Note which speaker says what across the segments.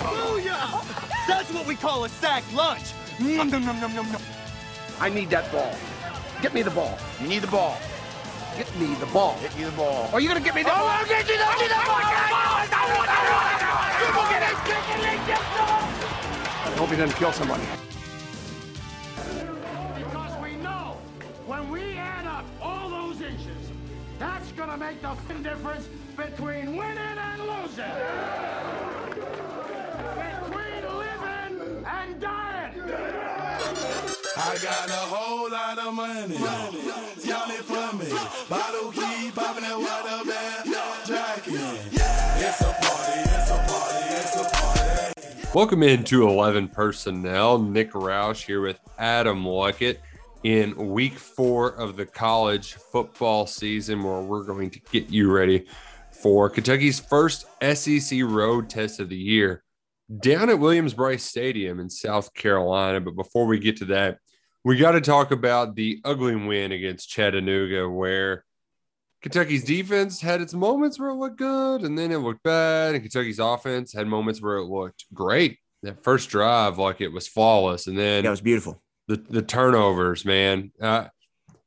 Speaker 1: Booyah! That's what we call a sack lunch. Nom, nom, nom, nom, nom, nom.
Speaker 2: I need that ball. Get me the ball.
Speaker 3: You need the ball.
Speaker 2: Get me the ball.
Speaker 3: Get you the ball.
Speaker 2: Are you gonna get me the oh, ball?
Speaker 3: I'll get you the, get the ball! Oh, People oh, get it, get
Speaker 2: I hope he doesn't kill somebody.
Speaker 4: Because we know when we add up all those inches, that's gonna make the difference between winning and losing. And dying.
Speaker 5: I got a whole lot of money. Y'all it for me. Bottle keep popping that water band. Jacking. It's a party, it's a party, it's a party.
Speaker 6: Welcome into 11 Personnel. Nick Roush here with Adam Luckett in week four of the college football season, where we're going to get you ready for Kentucky's first SEC road test of the year down at Williams Brice Stadium in South Carolina. But before we get to that, we got to talk about the ugly win against Chattanooga, where Kentucky's defense had its moments where it looked good and then it looked bad. And Kentucky's offense had moments where it looked great. That first drive, like it was flawless. And then
Speaker 7: That was beautiful.
Speaker 6: the, the turnovers, man. Uh,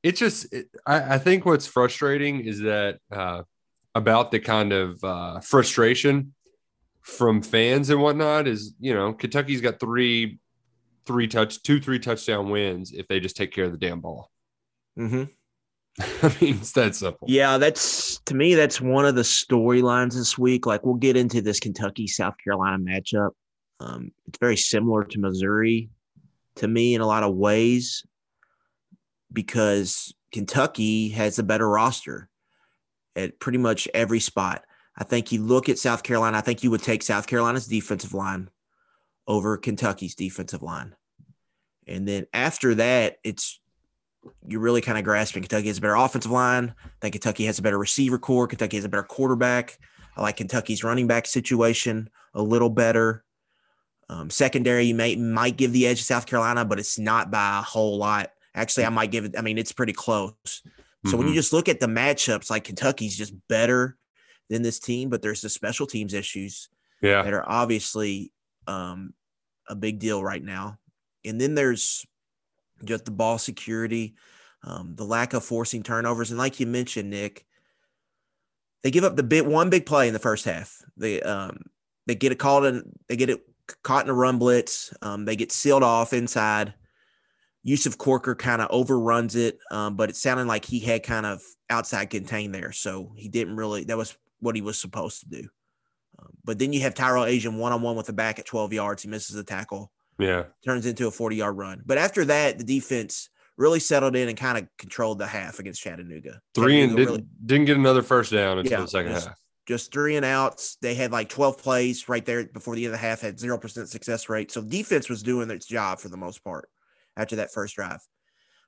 Speaker 6: it just, it, I, I think what's frustrating is that uh, about the kind of uh, frustration from fans and whatnot is, you know, Kentucky's got three, three touch, two, three touchdown wins if they just take care of the damn ball.
Speaker 7: Mm-hmm.
Speaker 6: I mean, it's that simple.
Speaker 7: Yeah, that's to me, that's one of the storylines this week. Like we'll get into this Kentucky South Carolina matchup. Um, it's very similar to Missouri to me in a lot of ways because Kentucky has a better roster at pretty much every spot. I think you look at South Carolina, I think you would take South Carolina's defensive line over Kentucky's defensive line. And then after that, it's you're really kind of grasping Kentucky has a better offensive line. I think Kentucky has a better receiver core. Kentucky has a better quarterback. I like Kentucky's running back situation a little better. Um, secondary, you may might give the edge to South Carolina, but it's not by a whole lot. Actually, I might give it. I mean, it's pretty close. So when you
Speaker 6: Mhm.
Speaker 7: just look at the matchups, like Kentucky's just better than this team, but there's the special teams issues
Speaker 6: Yeah.
Speaker 7: that are obviously um, a big deal right now. And then there's just the ball security, um, the lack of forcing turnovers, and like you mentioned, Nick, they give up the bit one big play in the first half. They um, they get it called in, they get it caught in a run blitz. Um, they get sealed off inside. Yusuf Corker kind of overruns it, um, but it sounded like he had kind of outside contained there, so he didn't really. That was what he was supposed to do. Um, but then you have Tyrell Ajian one on one with the back at 12 yards. He misses the tackle,
Speaker 6: Yeah.
Speaker 7: turns into a 40 yard run. But after that, the defense really settled in and kind of controlled the half against Chattanooga.
Speaker 6: Three and
Speaker 7: Chattanooga
Speaker 6: did,
Speaker 7: really-
Speaker 6: didn't get another first down until
Speaker 7: Yeah,
Speaker 6: the second half.
Speaker 7: just three and outs. They had like 12 plays right there before the end of the half, had 0% success rate. So defense was doing its job for the most part after that first drive.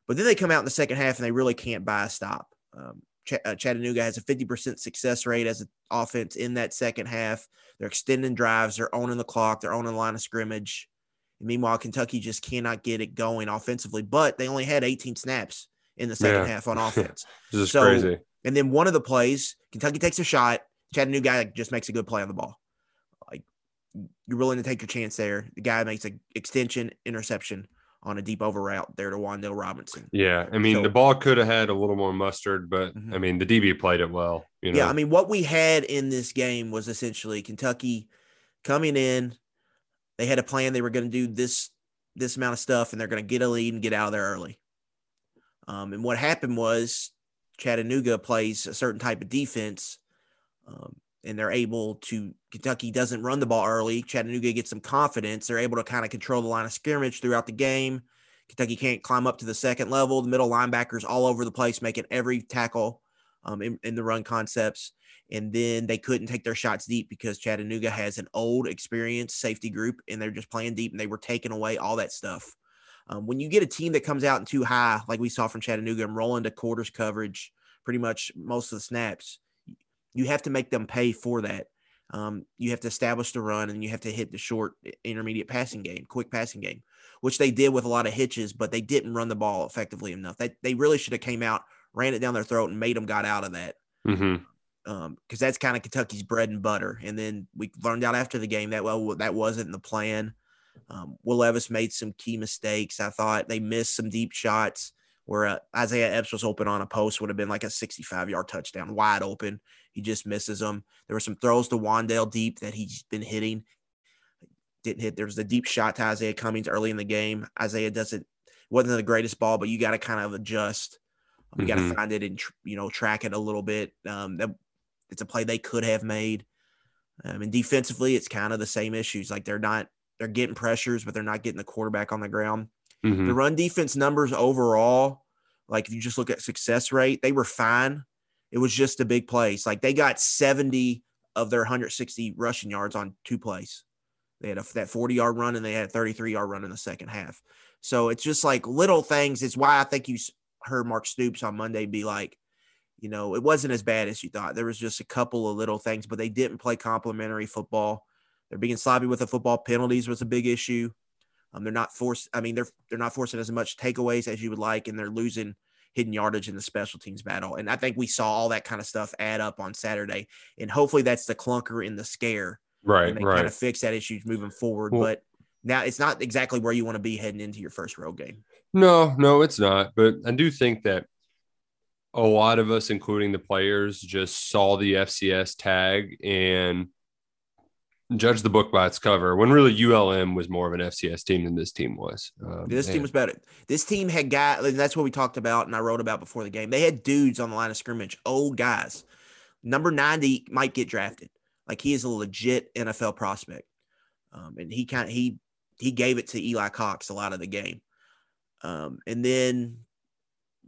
Speaker 7: But then they come out in the second half and they really can't buy a stop. Um, Ch- uh, Chattanooga has a 50% success rate as an offense in that second half. They're extending drives, they're owning the clock, they're owning the line of scrimmage. meanwhile, Kentucky just cannot get it going offensively, but they only had 18 snaps in the second
Speaker 6: Yeah.
Speaker 7: half on offense.
Speaker 6: This is
Speaker 7: So-
Speaker 6: crazy.
Speaker 7: And then one of the plays, Kentucky takes a shot. Chattanooga guy just makes a good play on the ball. Like you're willing to take your chance there. The guy makes an extension interception on a deep over route there to Wan'Dale Robinson.
Speaker 6: Yeah, I mean
Speaker 7: So-
Speaker 6: the ball could have had a little more mustard, but
Speaker 7: Mhm.
Speaker 6: I mean the DB played it well. You know,
Speaker 7: Yeah, I mean, what we had in this game was essentially Kentucky coming in. They had a plan. They were going to do this this amount of stuff, and they're going to get a lead and get out of there early. Um, and what happened was Chattanooga plays a certain type of defense, um, and they're able to. Kentucky doesn't run the ball early. Chattanooga gets some confidence. They're able to kind of control the line of scrimmage throughout the game. Kentucky can't climb up to the second level. The middle linebackers all over the place, making every tackle um, in, in the run concepts. And then they couldn't take their shots deep because Chattanooga has an old, experienced safety group, and they're just playing deep, and they were taking away all that stuff. Um, when you get a team that comes out in too high, like we saw from Chattanooga, and roll into quarters coverage pretty much most of the snaps, you have to make them pay for that. Um, you have to establish the run, and you have to hit the short, intermediate passing game, quick passing game, which they did with a lot of hitches, but they didn't run the ball effectively enough. They they really should have came out, ran it down their throat, and made them got out of that
Speaker 6: hmm
Speaker 7: um because that's kind of Kentucky's bread and butter. And then we learned out after the game that well that wasn't the plan. Um, Will Levis made some key mistakes. I thought they missed some deep shots where uh, Isaiah Epps was open on a post would have been like a 65 yard touchdown, wide open. He just misses them. There were some throws to Wan'Dale deep that he's been hitting. Didn't hit. There was the deep shot to Izayah Cummings early in the game. Izayah doesn't wasn't the greatest ball, but you got to kind of adjust. You got to
Speaker 6: Mhm.
Speaker 7: find it and you know track it a little bit. Um, that it's a play they could have made. Um, and defensively, it's kind of the same issues. Like they're not they're getting pressures, but they're not getting the quarterback on the ground.
Speaker 6: hmm
Speaker 7: The run defense numbers overall, like if you just look at success rate, they were fine. It was just a big place. Like they got 70 of their 160 rushing yards on two plays. They had a, that 40 yard run and they had a 33 yard run in the second half. So it's just like little things. It's why I think you heard Mark Stoops on Monday be like, you know, it wasn't as bad as you thought. There was just a couple of little things, but they didn't play complementary football. They're being sloppy with the football. Penalties was a big issue. Um, they're not forced. I mean, they're they're not forcing as much takeaways as you would like, and they're losing hidden yardage in the special teams battle. And I think we saw all that kind of stuff add up on Saturday. And hopefully that's the clunker in the scare.
Speaker 6: Right,
Speaker 7: and they
Speaker 6: right.
Speaker 7: kind of fix that issue moving forward.
Speaker 6: Well-
Speaker 7: but now it's not exactly where you want to be heading into your first road game.
Speaker 6: No, no, it's not. But I do think that a lot of us, including the players, just saw the FCS tag and judged the book by its cover when really ULM was more of an FCS team than this team was. Um,
Speaker 7: This team was better. This team had guys, and that's what we talked about, and I wrote about before the game. They had dudes on the line of scrimmage, old guys. Number 90 might get drafted. Like he is a legit NFL prospect. Um, and he kind of he he gave it to Eli Cox a lot of the game. Um, and then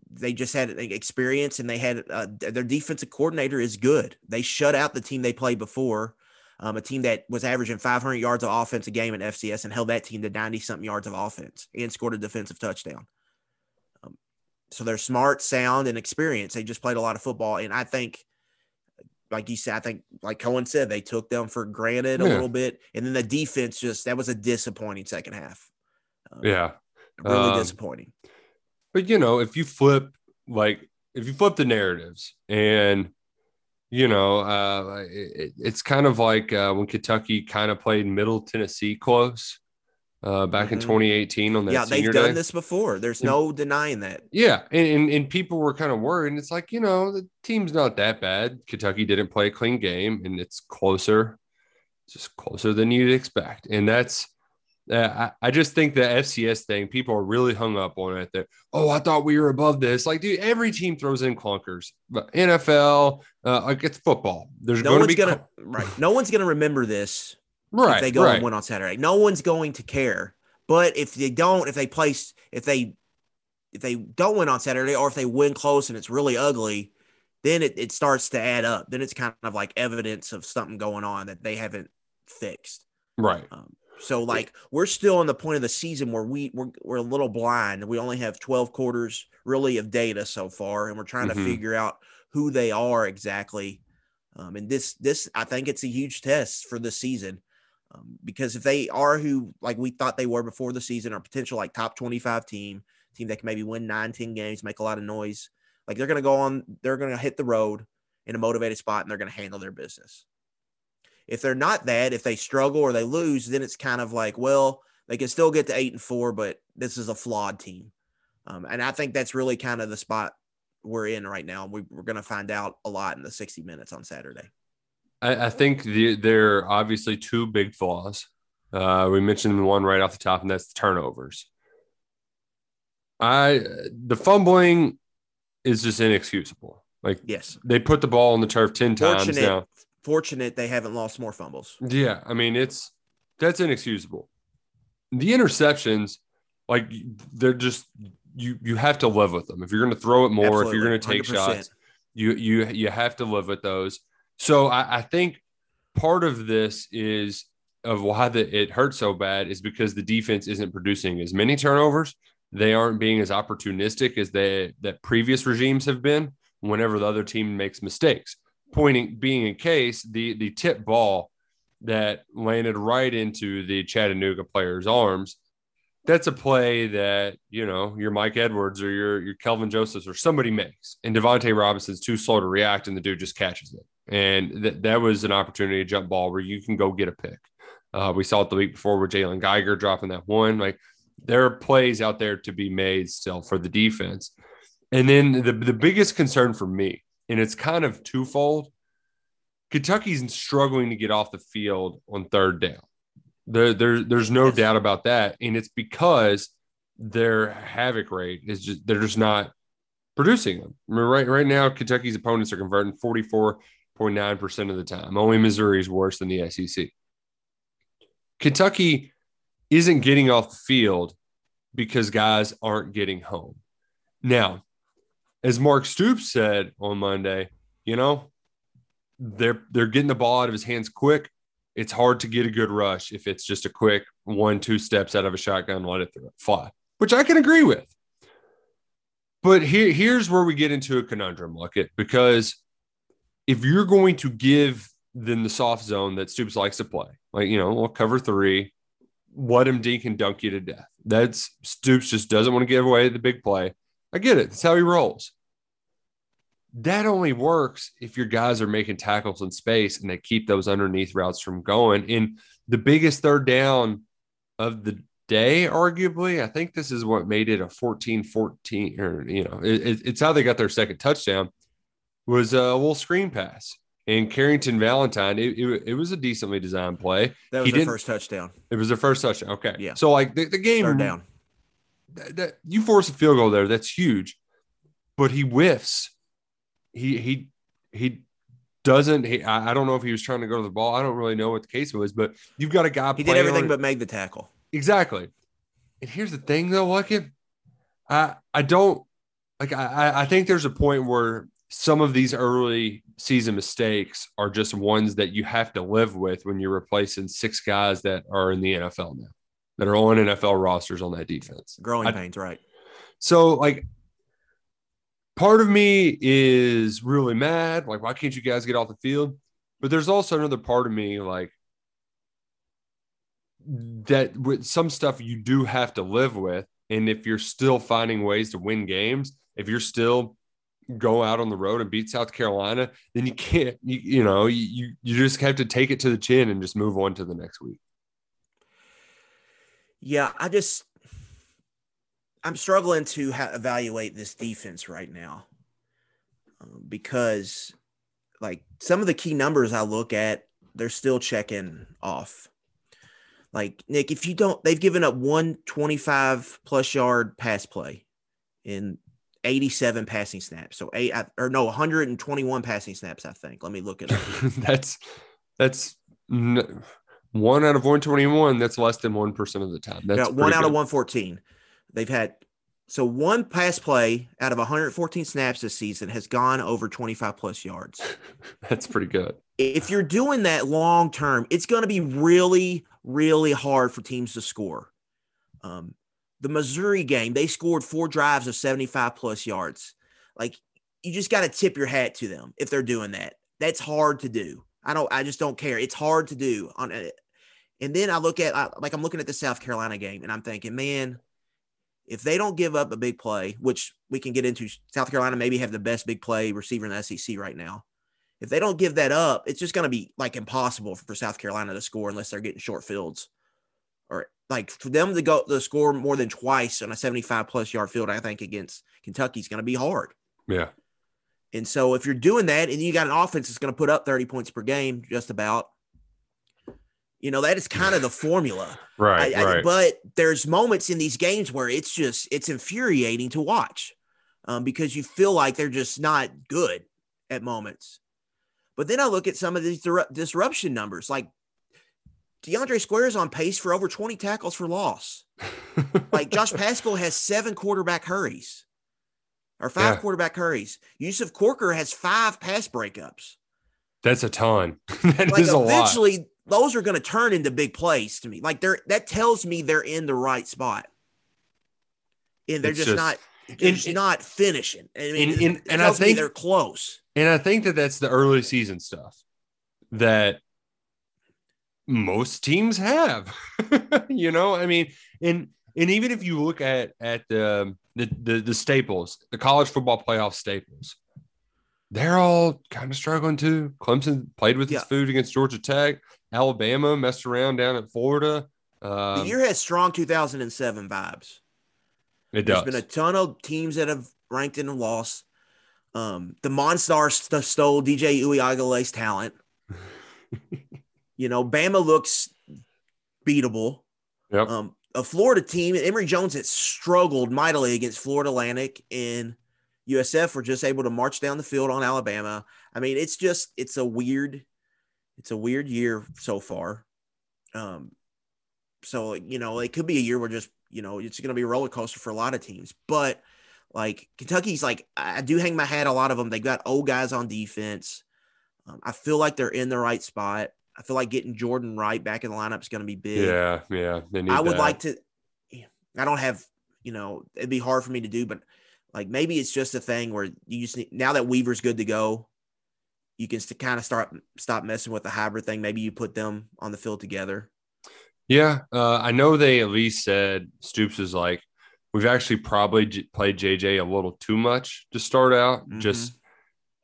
Speaker 7: they just had experience and they had uh, their defensive coordinator is good. They shut out the team they played before, um, a team that was averaging 500 yards of offense a game in FCS and held that team to 90 something yards of offense and scored a defensive touchdown. Um, so they're smart, sound, and experienced. They just played a lot of football. And I think, like you said, I think, like Cohen said, they took them for granted a little bit. And then the defense just, that was a disappointing second half. Um,
Speaker 6: yeah.
Speaker 7: Really
Speaker 6: Um,
Speaker 7: disappointing.
Speaker 6: But you know, if you flip like if you flip the narratives and you know, uh, it, it's kind of like uh, when Kentucky kind of played Middle Tennessee close uh, back in
Speaker 7: Mhm.
Speaker 6: 2018 on that
Speaker 7: Yeah, they've done
Speaker 6: day.
Speaker 7: this before. There's
Speaker 6: Yeah.
Speaker 7: no denying that.
Speaker 6: Yeah, and, and and people were kind of worried, and it's like you know the team's not that bad. Kentucky didn't play a clean game, and it's closer, just closer than you'd expect, and that's. Uh, I, I just think the FCS thing, people are really hung up on it. That oh, I thought we were above this. Like, dude, every team throws in clunkers. But NFL, uh, like it's football. There's
Speaker 7: No
Speaker 6: going to
Speaker 7: one's
Speaker 6: be
Speaker 7: gonna right. No one's gonna remember this
Speaker 6: right.
Speaker 7: if they go
Speaker 6: right.
Speaker 7: and win on Saturday. No one's going to care. But if they don't, if they place, if they if they don't win on Saturday, or if they win close and it's really ugly, then it, it starts to add up. Then it's kind of like evidence of something going on that they haven't fixed.
Speaker 6: right.
Speaker 7: Um, so like we're still in the point of the season where we we're, we're a little blind. We only have 12 quarters really of data so far, and we're trying
Speaker 6: Mhm.
Speaker 7: to figure out who they are exactly. Um, and this this I think it's a huge test for the season. Um, because if they are who like we thought they were before the season, or potential like top 25 team, team that can maybe win nine, 10 games, make a lot of noise, like they're gonna go on, they're gonna hit the road in a motivated spot and they're gonna handle their business. If they're not that, if they struggle or they lose, then it's kind of like, well, they can still get to eight and four, but this is a flawed team. Um, and I think that's really kind of the spot we're in right now. We, we're going to find out a lot in the 60 minutes on Saturday.
Speaker 6: I, I think the, there are obviously two big flaws. Uh, we mentioned one right off the top, and that's the turnovers. I the fumbling is just inexcusable. Like
Speaker 7: yes,
Speaker 6: they put the ball on the turf ten times now.
Speaker 7: Fortunate they haven't lost more fumbles.
Speaker 6: Yeah, I mean it's that's inexcusable. The interceptions, like they're just you you have to live with them. If you're going to throw it more, Absolutely. if you're going to take 100%. shots, you you you have to live with those. So I, I think part of this is of why the, it hurts so bad is because the defense isn't producing as many turnovers. They aren't being as opportunistic as they that previous regimes have been whenever the other team makes mistakes. Pointing being a case, the the tip ball that landed right into the Chattanooga player's arms. That's a play that you know your Mike Edwards or your your Kelvin Josephs or somebody makes, and Devontae Robinson's too slow to react, and the dude just catches it. And that that was an opportunity, to jump ball where you can go get a pick. Uh, we saw it the week before with Jalen Geiger dropping that one. Like there are plays out there to be made still for the defense. And then the, the biggest concern for me, and it's kind of twofold Kentucky's struggling to get off the field on third down. There, there, there's no yes. doubt about that. And it's because their havoc rate is just, they're just not producing them. I mean, right, right now, Kentucky's opponents are converting 44.9% of the time. Only Missouri is worse than the SEC. Kentucky isn't getting off the field because guys aren't getting home. Now, as Mark Stoops said on Monday, you know, they're they're getting the ball out of his hands quick. It's hard to get a good rush if it's just a quick one, two steps out of a shotgun, let it fly, which I can agree with. But here, here's where we get into a conundrum, Luckett, because if you're going to give them the soft zone that Stoops likes to play, like, you know, we'll cover three, let him dink and dunk you to death. That's Stoops just doesn't want to give away the big play. I get it. That's how he rolls. That only works if your guys are making tackles in space and they keep those underneath routes from going. And the biggest third down of the day, arguably, I think this is what made it a 14 14, or, you know, it, it's how they got their second touchdown, was a little screen pass and Carrington Valentine, it, it, it, was a decently designed play.
Speaker 7: That was the first touchdown.
Speaker 6: It was the first touchdown. Okay.
Speaker 7: Yeah.
Speaker 6: So like the, the game
Speaker 7: Third down.
Speaker 6: That, that, you force a field goal there, that's huge. But he whiffs. He he he doesn't. He, I, I don't know if he was trying to go to the ball. I don't really know what the case was, but you've got a guy.
Speaker 7: He did everything but make the tackle.
Speaker 6: Exactly. And here's the thing, though, like it, I I don't like. I I think there's a point where some of these early season mistakes are just ones that you have to live with when you're replacing six guys that are in the NFL now, that are on NFL rosters on that defense.
Speaker 7: Growing I, pains, right?
Speaker 6: So, like, part of me is really mad. Like, why can't you guys get off the field? But there's also another part of me, like, that with some stuff you do have to live with. And if you're still finding ways to win games, if you're still go out on the road and beat South Carolina, then you can't, you, you know, you, you just have to take it to the chin and just move on to the next week.
Speaker 7: Yeah, I just, I'm struggling to ha- evaluate this defense right now um, because, like, some of the key numbers I look at, they're still checking off. Like, Nick, if you don't, they've given up 125 plus yard pass play in 87 passing snaps. So eight or no, 121 passing snaps. I think. Let me look at it.
Speaker 6: that's that's n- one out of 121. That's less than one percent of the time. That's
Speaker 7: yeah, one out good. of 114. They've had so one pass play out of 114 snaps this season has gone over 25 plus yards.
Speaker 6: that's pretty good.
Speaker 7: If you're doing that long term, it's going to be really, really hard for teams to score. Um, the Missouri game, they scored four drives of 75 plus yards. Like you just got to tip your hat to them if they're doing that. That's hard to do. I don't, I just don't care. It's hard to do on it. And then I look at, like, I'm looking at the South Carolina game and I'm thinking, man, if they don't give up a big play, which we can get into, South Carolina maybe have the best big play receiver in the SEC right now. If they don't give that up, it's just going to be like impossible for South Carolina to score unless they're getting short fields or like for them to go to score more than twice on a 75 plus yard field, I think against Kentucky is going to be hard.
Speaker 6: Yeah.
Speaker 7: And so if you're doing that and you got an offense that's going to put up 30 points per game, just about, you know, that is kind of the formula.
Speaker 6: Right.
Speaker 7: I, I,
Speaker 6: right.
Speaker 7: but there's moments in these games where it's just, it's infuriating to watch um, because you feel like they're just not good at moments. But then I look at some of these disruption numbers, like DeAndre Square is on pace for over 20 tackles for loss. like Josh Paschal has seven quarterback hurries or five yeah. quarterback hurries. Yusuf Corker has five pass breakups.
Speaker 6: That's a ton. that
Speaker 7: like
Speaker 6: is a
Speaker 7: eventually,
Speaker 6: lot.
Speaker 7: Those are going to turn into big plays to me. Like they're that tells me they're in the right spot, and they're just, just, not. Just not finishing. I mean,
Speaker 6: and, and, and I think
Speaker 7: they're close.
Speaker 6: And I think that that's the early season stuff that most teams have. you know, I mean, and and even if you look at at the, um, the the the staples, the college football playoff staples, they're all kind of struggling too. Clemson played with yeah. its food against Georgia Tech. Alabama messed around down at Florida. Um,
Speaker 7: the year has strong 2007 vibes.
Speaker 6: It
Speaker 7: There's
Speaker 6: does.
Speaker 7: been a ton of teams that have ranked in a loss. Um, the Monstars st- stole DJ Uiagalelei's talent. you know, Bama looks beatable.
Speaker 6: Yep.
Speaker 7: Um, a Florida team, Emory Jones, that struggled mightily against Florida Atlantic and USF were just able to march down the field on Alabama. I mean, it's just it's a weird, it's a weird year so far. Um, so you know, it could be a year where just you know it's going to be a roller coaster for a lot of teams, but like Kentucky's like I do hang my hat a lot of them. They got old guys on defense. Um, I feel like they're in the right spot. I feel like getting Jordan Wright back in the lineup is going to be big.
Speaker 6: Yeah, yeah.
Speaker 7: I would
Speaker 6: that.
Speaker 7: like to. I don't have, you know, it'd be hard for me to do, but like maybe it's just a thing where you just need, now that Weaver's good to go, you can st- kind of start stop messing with the hybrid thing. Maybe you put them on the field together.
Speaker 6: Yeah, uh, I know they at least said Stoops is like we've actually probably j- played JJ a little too much to start out, mm-hmm. just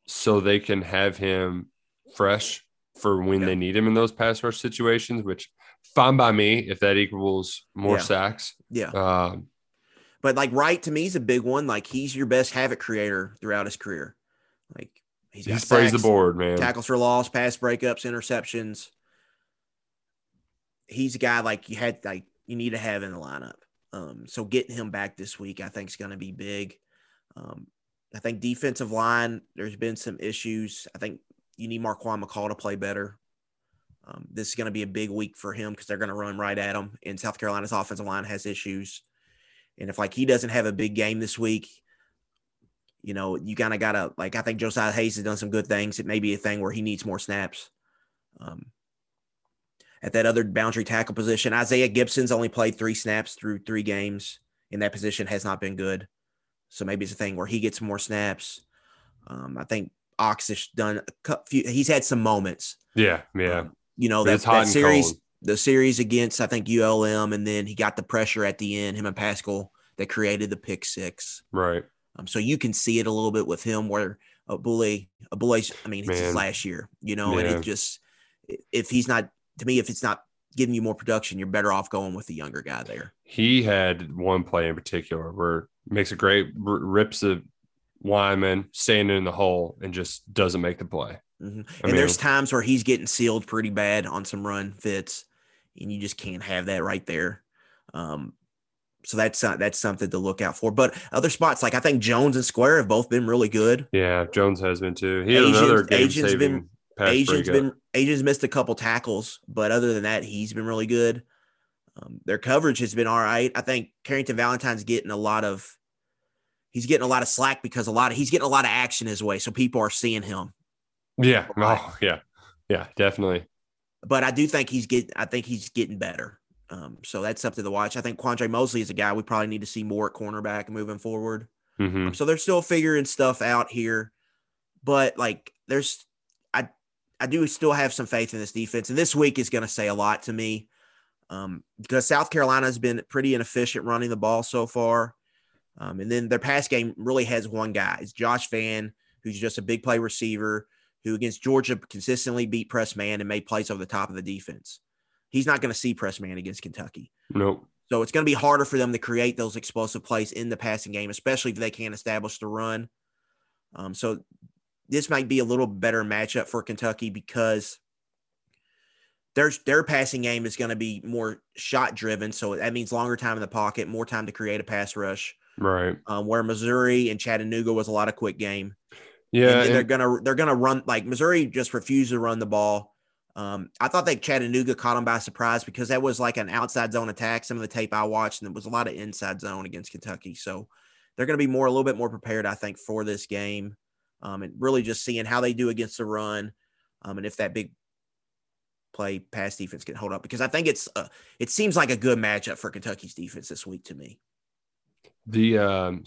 Speaker 6: so they can have him fresh for when yeah. they need him in those pass rush situations, which fine by me if that equals more
Speaker 7: yeah.
Speaker 6: sacks.
Speaker 7: Yeah.
Speaker 6: Um,
Speaker 7: but like Wright to me is a big one. Like he's your best havoc creator throughout his career. Like he's
Speaker 6: he sprays the board, man.
Speaker 7: Tackles for loss, pass breakups, interceptions. He's a guy like you had like you need to have in the lineup. Um, so getting him back this week, I think, is going to be big. Um, I think defensive line, there's been some issues. I think you need Marquan McCall to play better. Um, this is going to be a big week for him because they're going to run right at him. And South Carolina's offensive line has issues. And if like he doesn't have a big game this week, you know, you kind of got to like I think Josiah Hayes has done some good things. It may be a thing where he needs more snaps. Um, at that other boundary tackle position, Isaiah Gibson's only played three snaps through three games in that position has not been good. So maybe it's a thing where he gets more snaps. Um, I think Ox has done a few. He's had some moments.
Speaker 6: Yeah, yeah. Um,
Speaker 7: you know that, that series, cold. the series against I think ULM, and then he got the pressure at the end. Him and Paschal that created the pick six.
Speaker 6: Right.
Speaker 7: Um, so you can see it a little bit with him where a bully, a bully. I mean, it's his last year, you know, yeah. and it just if he's not to me, if it's not giving you more production, you're better off going with the younger guy there.
Speaker 6: He had one play in particular where makes a great rips the lineman standing in the hole and just doesn't make the play.
Speaker 7: Mm-hmm. And mean, there's times where he's getting sealed pretty bad on some run fits, and you just can't have that right there. Um, so that's uh, that's something to look out for. But other spots, like I think Jones and Square have both been really good.
Speaker 6: Yeah, Jones has been too. He had Ajian's, another game Ajian's saving
Speaker 7: been Ajian's been Ajian's missed a couple tackles, but other than that, he's been really good. Um, their coverage has been all right. I think Carrington Valentine's getting a lot of he's getting a lot of slack because a lot of he's getting a lot of action his way, so people are seeing him.
Speaker 6: Yeah. Oh, yeah. Yeah, definitely.
Speaker 7: But I do think he's getting I think he's getting better. Um, so that's something to watch. I think Quandre Mosley is a guy we probably need to see more at cornerback moving forward.
Speaker 6: Mm-hmm.
Speaker 7: Um, so they're still figuring stuff out here, but like there's I I do still have some faith in this defense, and this week is going to say a lot to me um, because South Carolina has been pretty inefficient running the ball so far. Um, and then their pass game really has one guy. It's Josh Vann, who's just a big play receiver who against Georgia consistently beat press man and made plays over the top of the defense. He's not going to see press man against Kentucky.
Speaker 6: Nope.
Speaker 7: So it's going to be harder for them to create those explosive plays in the passing game, especially if they can't establish the run. Um, so this might be a little better matchup for Kentucky because their their passing game is going to be more shot driven. So that means longer time in the pocket, more time to create a pass rush.
Speaker 6: Right.
Speaker 7: Um, where Missouri and Chattanooga was a lot of quick game.
Speaker 6: Yeah,
Speaker 7: And they're gonna they're gonna run like Missouri just refused to run the ball. Um, I thought that Chattanooga caught them by surprise because that was like an outside zone attack. Some of the tape I watched, and it was a lot of inside zone against Kentucky. So they're going to be more a little bit more prepared, I think, for this game, um, and really just seeing how they do against the run, um, and if that big play pass defense can hold up. Because I think it's uh, it seems like a good matchup for Kentucky's defense this week to me.
Speaker 6: the um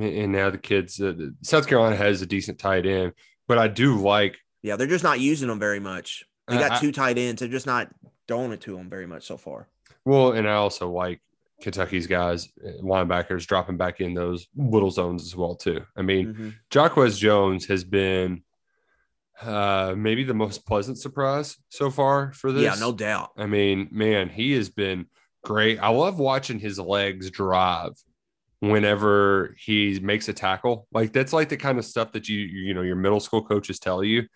Speaker 6: and now the kids uh, South Carolina has a decent tight end, but I do like
Speaker 7: Yeah, they're just not using them very much. They
Speaker 6: Uh,
Speaker 7: got
Speaker 6: I-
Speaker 7: two tight ends. They're just not throwing it to them very much so far.
Speaker 6: well, and I also like Kentucky's guys, uh, linebackers dropping back in those little zones as well too. I mean,
Speaker 7: Mhm.
Speaker 6: Jacquez Jones has been uh maybe the most pleasant surprise so far for this.
Speaker 7: Yeah, no doubt.
Speaker 6: I mean, man, he has been great. I love watching his legs drive whenever he makes a tackle. Like that's like the kind of stuff that you you know your middle school coaches tell you,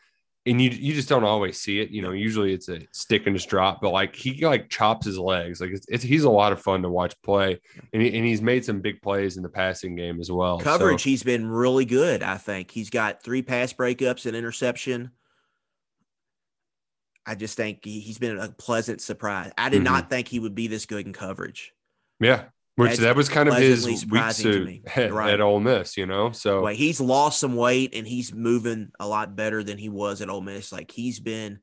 Speaker 6: and you you just don't always see it. You know, usually it's a stick and just drop, but like he like chops his legs. Like it's, it's he's a lot of fun to watch play, and he, and he's made some big plays in the passing game as well. So-
Speaker 7: Coverage, he's been really good. I think he's got three pass breakups and interception. I just think he, he's been a pleasant surprise. I did
Speaker 6: Mm-hmm.
Speaker 7: not think he would be this good in coverage.
Speaker 6: yeah. Which that was kind of his weak suit
Speaker 7: me.
Speaker 6: at,
Speaker 7: right.
Speaker 6: at Ole Miss, you know. So
Speaker 7: Like he's lost some weight and he's moving a lot better than he was at Ole Miss. Like he's been,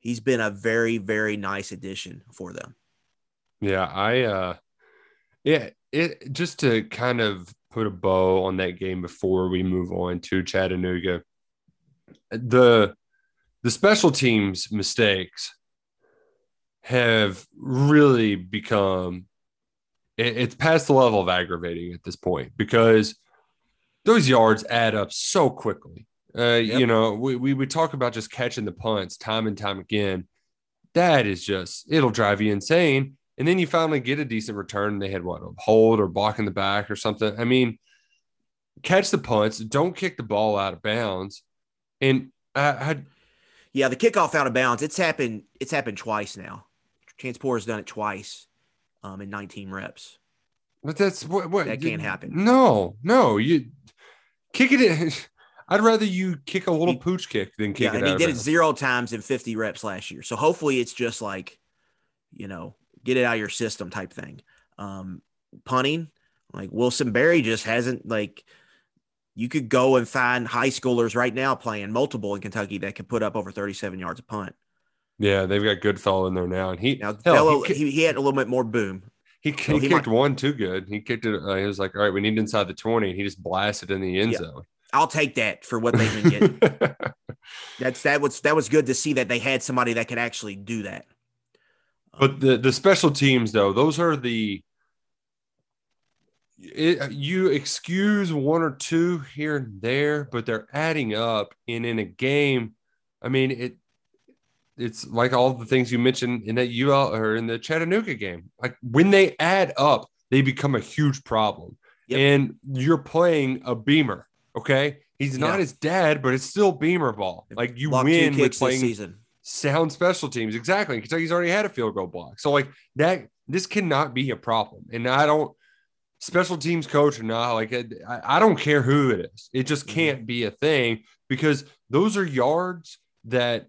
Speaker 7: he's been a very very nice addition for them.
Speaker 6: Yeah, I uh yeah, it just to kind of put a bow on that game before we move on to Chattanooga. The the special teams mistakes have really become it, it's past the level of aggravating at this point because those yards add up so quickly. Uh, you know, we, we we talk about just catching the punts time and time again. That is just it'll drive you insane. And then you finally get a decent return. And they had what a hold or block in the back or something. I mean, catch the punts, don't kick the ball out of bounds. And I, I
Speaker 7: Yeah, the kickoff out of bounds. It's happened. It's happened twice now. Chance Poore has done it twice, um, in 19 reps.
Speaker 6: but that's what what
Speaker 7: That can't happen.
Speaker 6: No, no, you kick it in. I'd rather you kick a little pooch kick than kick
Speaker 7: Yeah,
Speaker 6: it
Speaker 7: and
Speaker 6: out
Speaker 7: he did it zero times in 50 reps last year. So hopefully it's just like, you know, get it out of your system type thing. Um, punting, like Wilson Berry just hasn't like you could go and find high schoolers right now playing multiple in Kentucky that can put up over 37 yards a punt.
Speaker 6: Yeah, they've got Goodfellow in there now, and he
Speaker 7: Now,
Speaker 6: he,
Speaker 7: he, he had a little bit more boom.
Speaker 6: he,
Speaker 7: so
Speaker 6: he
Speaker 7: he
Speaker 6: kicked
Speaker 7: might-
Speaker 6: one too good. He kicked it. Uh, he was like, "All right, we need inside the 20. and he just blasted in the end
Speaker 7: Yeah.
Speaker 6: zone.
Speaker 7: I'll take that for what they've been getting. That's that was that was good to see that they had somebody that could actually do that.
Speaker 6: But the the special teams though, those are the it, you excuse one or two here and there, but they're adding up. And in a game, I mean it. It's like all the things you mentioned in that UL or in the Chattanooga game. Like when they add up, they become a huge problem.
Speaker 7: Yep.
Speaker 6: And you're playing a Beamer. Okay, he's not
Speaker 7: Yeah.
Speaker 6: his dad, but it's still Beamer ball. Like you win with playing
Speaker 7: season.
Speaker 6: sound special teams. Exactly. Kentucky's already had a field goal block. So like that this cannot be a problem. And I don't special teams coach or not, like I, I don't care who it is. It just can't be a thing because those are yards that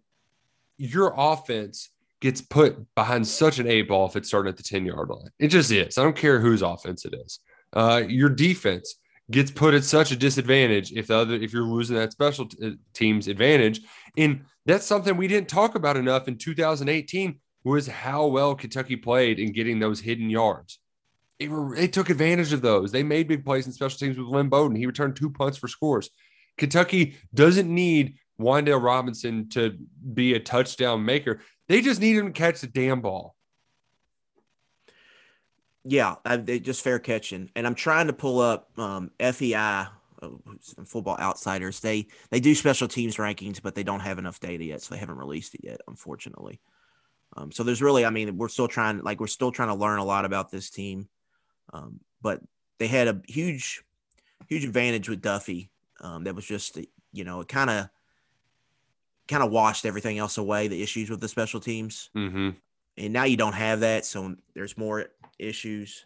Speaker 6: your offense gets put behind such an eight ball if it's starting at the 10 yard line. It just is. I don't care whose offense it is. Uh, your defense gets put at such a disadvantage if the other if you're losing that special t- uh, teams advantage and that's something we didn't talk about enough in 2018 was how well Kentucky played in getting those hidden yards. They, were, they took advantage of those. They made big plays in special teams with Lynn Bowden. He returned two punts for scores. Kentucky doesn't need Wan'Dale Robinson to be a touchdown maker. They just need him to catch the damn ball.
Speaker 7: Yeah, they just fair catching, and I'm trying to pull up um, FEI, uh, Football Outsiders. They they do special teams rankings, but they don't have enough data yet, so they haven't released it yet, unfortunately. Um, so there's really, I mean, we're still trying, like, we're still trying to learn a lot about this team. Um, but they had a huge, huge advantage with Duffy. Um, that was just, you know, it kind of, kind of washed everything else away. The issues with the special teams,
Speaker 6: mm-hmm.
Speaker 7: and now you don't have that, so there's more issues.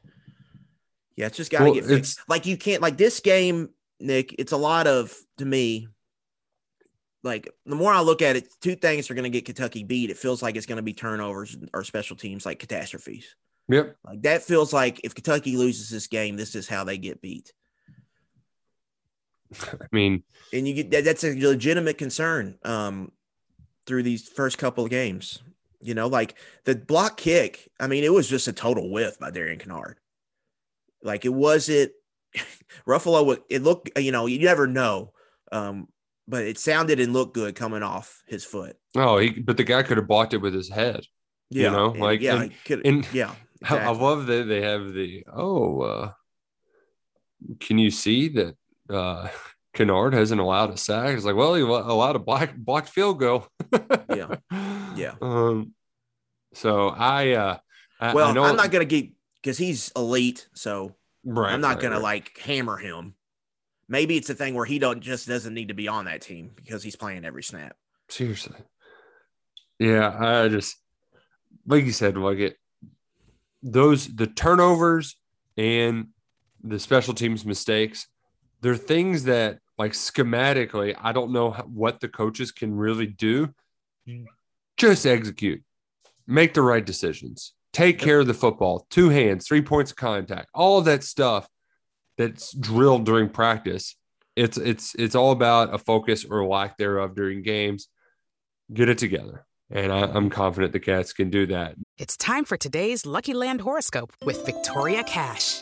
Speaker 7: Yeah, it's just got to
Speaker 6: Well,
Speaker 7: get fixed. Like you can't, like this game, Nick. It's a lot of to me. Like the more I look at it, two things are going to get Kentucky beat. It feels like it's going to be turnovers or special teams, like catastrophes.
Speaker 6: Yep.
Speaker 7: Like that feels like if Kentucky loses this game, this is how they get beat.
Speaker 6: I mean,
Speaker 7: and you get that, that's a legitimate concern um, through these first couple of games. You know, like the block kick. I mean, it was just a total whiff by Darian Kinnard. Like it wasn't Ruffolo. It looked, you know, you never know, um, but it sounded and looked good coming off his foot.
Speaker 6: oh, he, but the guy could have blocked it with his head.
Speaker 7: Yeah,
Speaker 6: you know, like
Speaker 7: yeah,
Speaker 6: and,
Speaker 7: could-
Speaker 6: and
Speaker 7: yeah,
Speaker 6: I, I love that they have the oh, uh, can you see that uh, Kinnard hasn't allowed a sack? It's like, well, he allowed a black blocked field goal.
Speaker 7: yeah, yeah.
Speaker 6: Um, so I, uh, I,
Speaker 7: well,
Speaker 6: I
Speaker 7: I'm not gonna get because he's elite, so
Speaker 6: Right,
Speaker 7: I'm not
Speaker 6: right,
Speaker 7: gonna
Speaker 6: right.
Speaker 7: like hammer him. Maybe it's a thing where he don't just doesn't need to be on that team because he's playing every snap.
Speaker 6: seriously. Yeah, I just like you said, like it those the turnovers and the special teams mistakes, they're things that like schematically, I don't know what the coaches can really do. Just execute, make the right decisions, take care of the football, two hands, three points of contact, all of that stuff that's drilled during practice. It's it's it's all about a focus or lack thereof during games. Get it together, and I, I'm confident the Cats can do that.
Speaker 8: It's time for today's Lucky Land horoscope with Victoria Cash.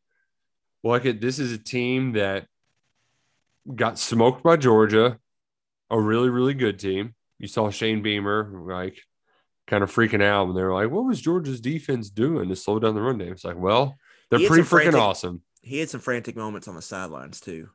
Speaker 6: look at this is a team that got smoked by Georgia, a really, really good team. You saw Shane Beamer like kind of freaking out and they were like, What was Georgia's defense doing to slow down the run game? It's like, well, they're pretty freaking
Speaker 7: frantic-
Speaker 6: awesome.
Speaker 7: He had some frantic moments on the sidelines too.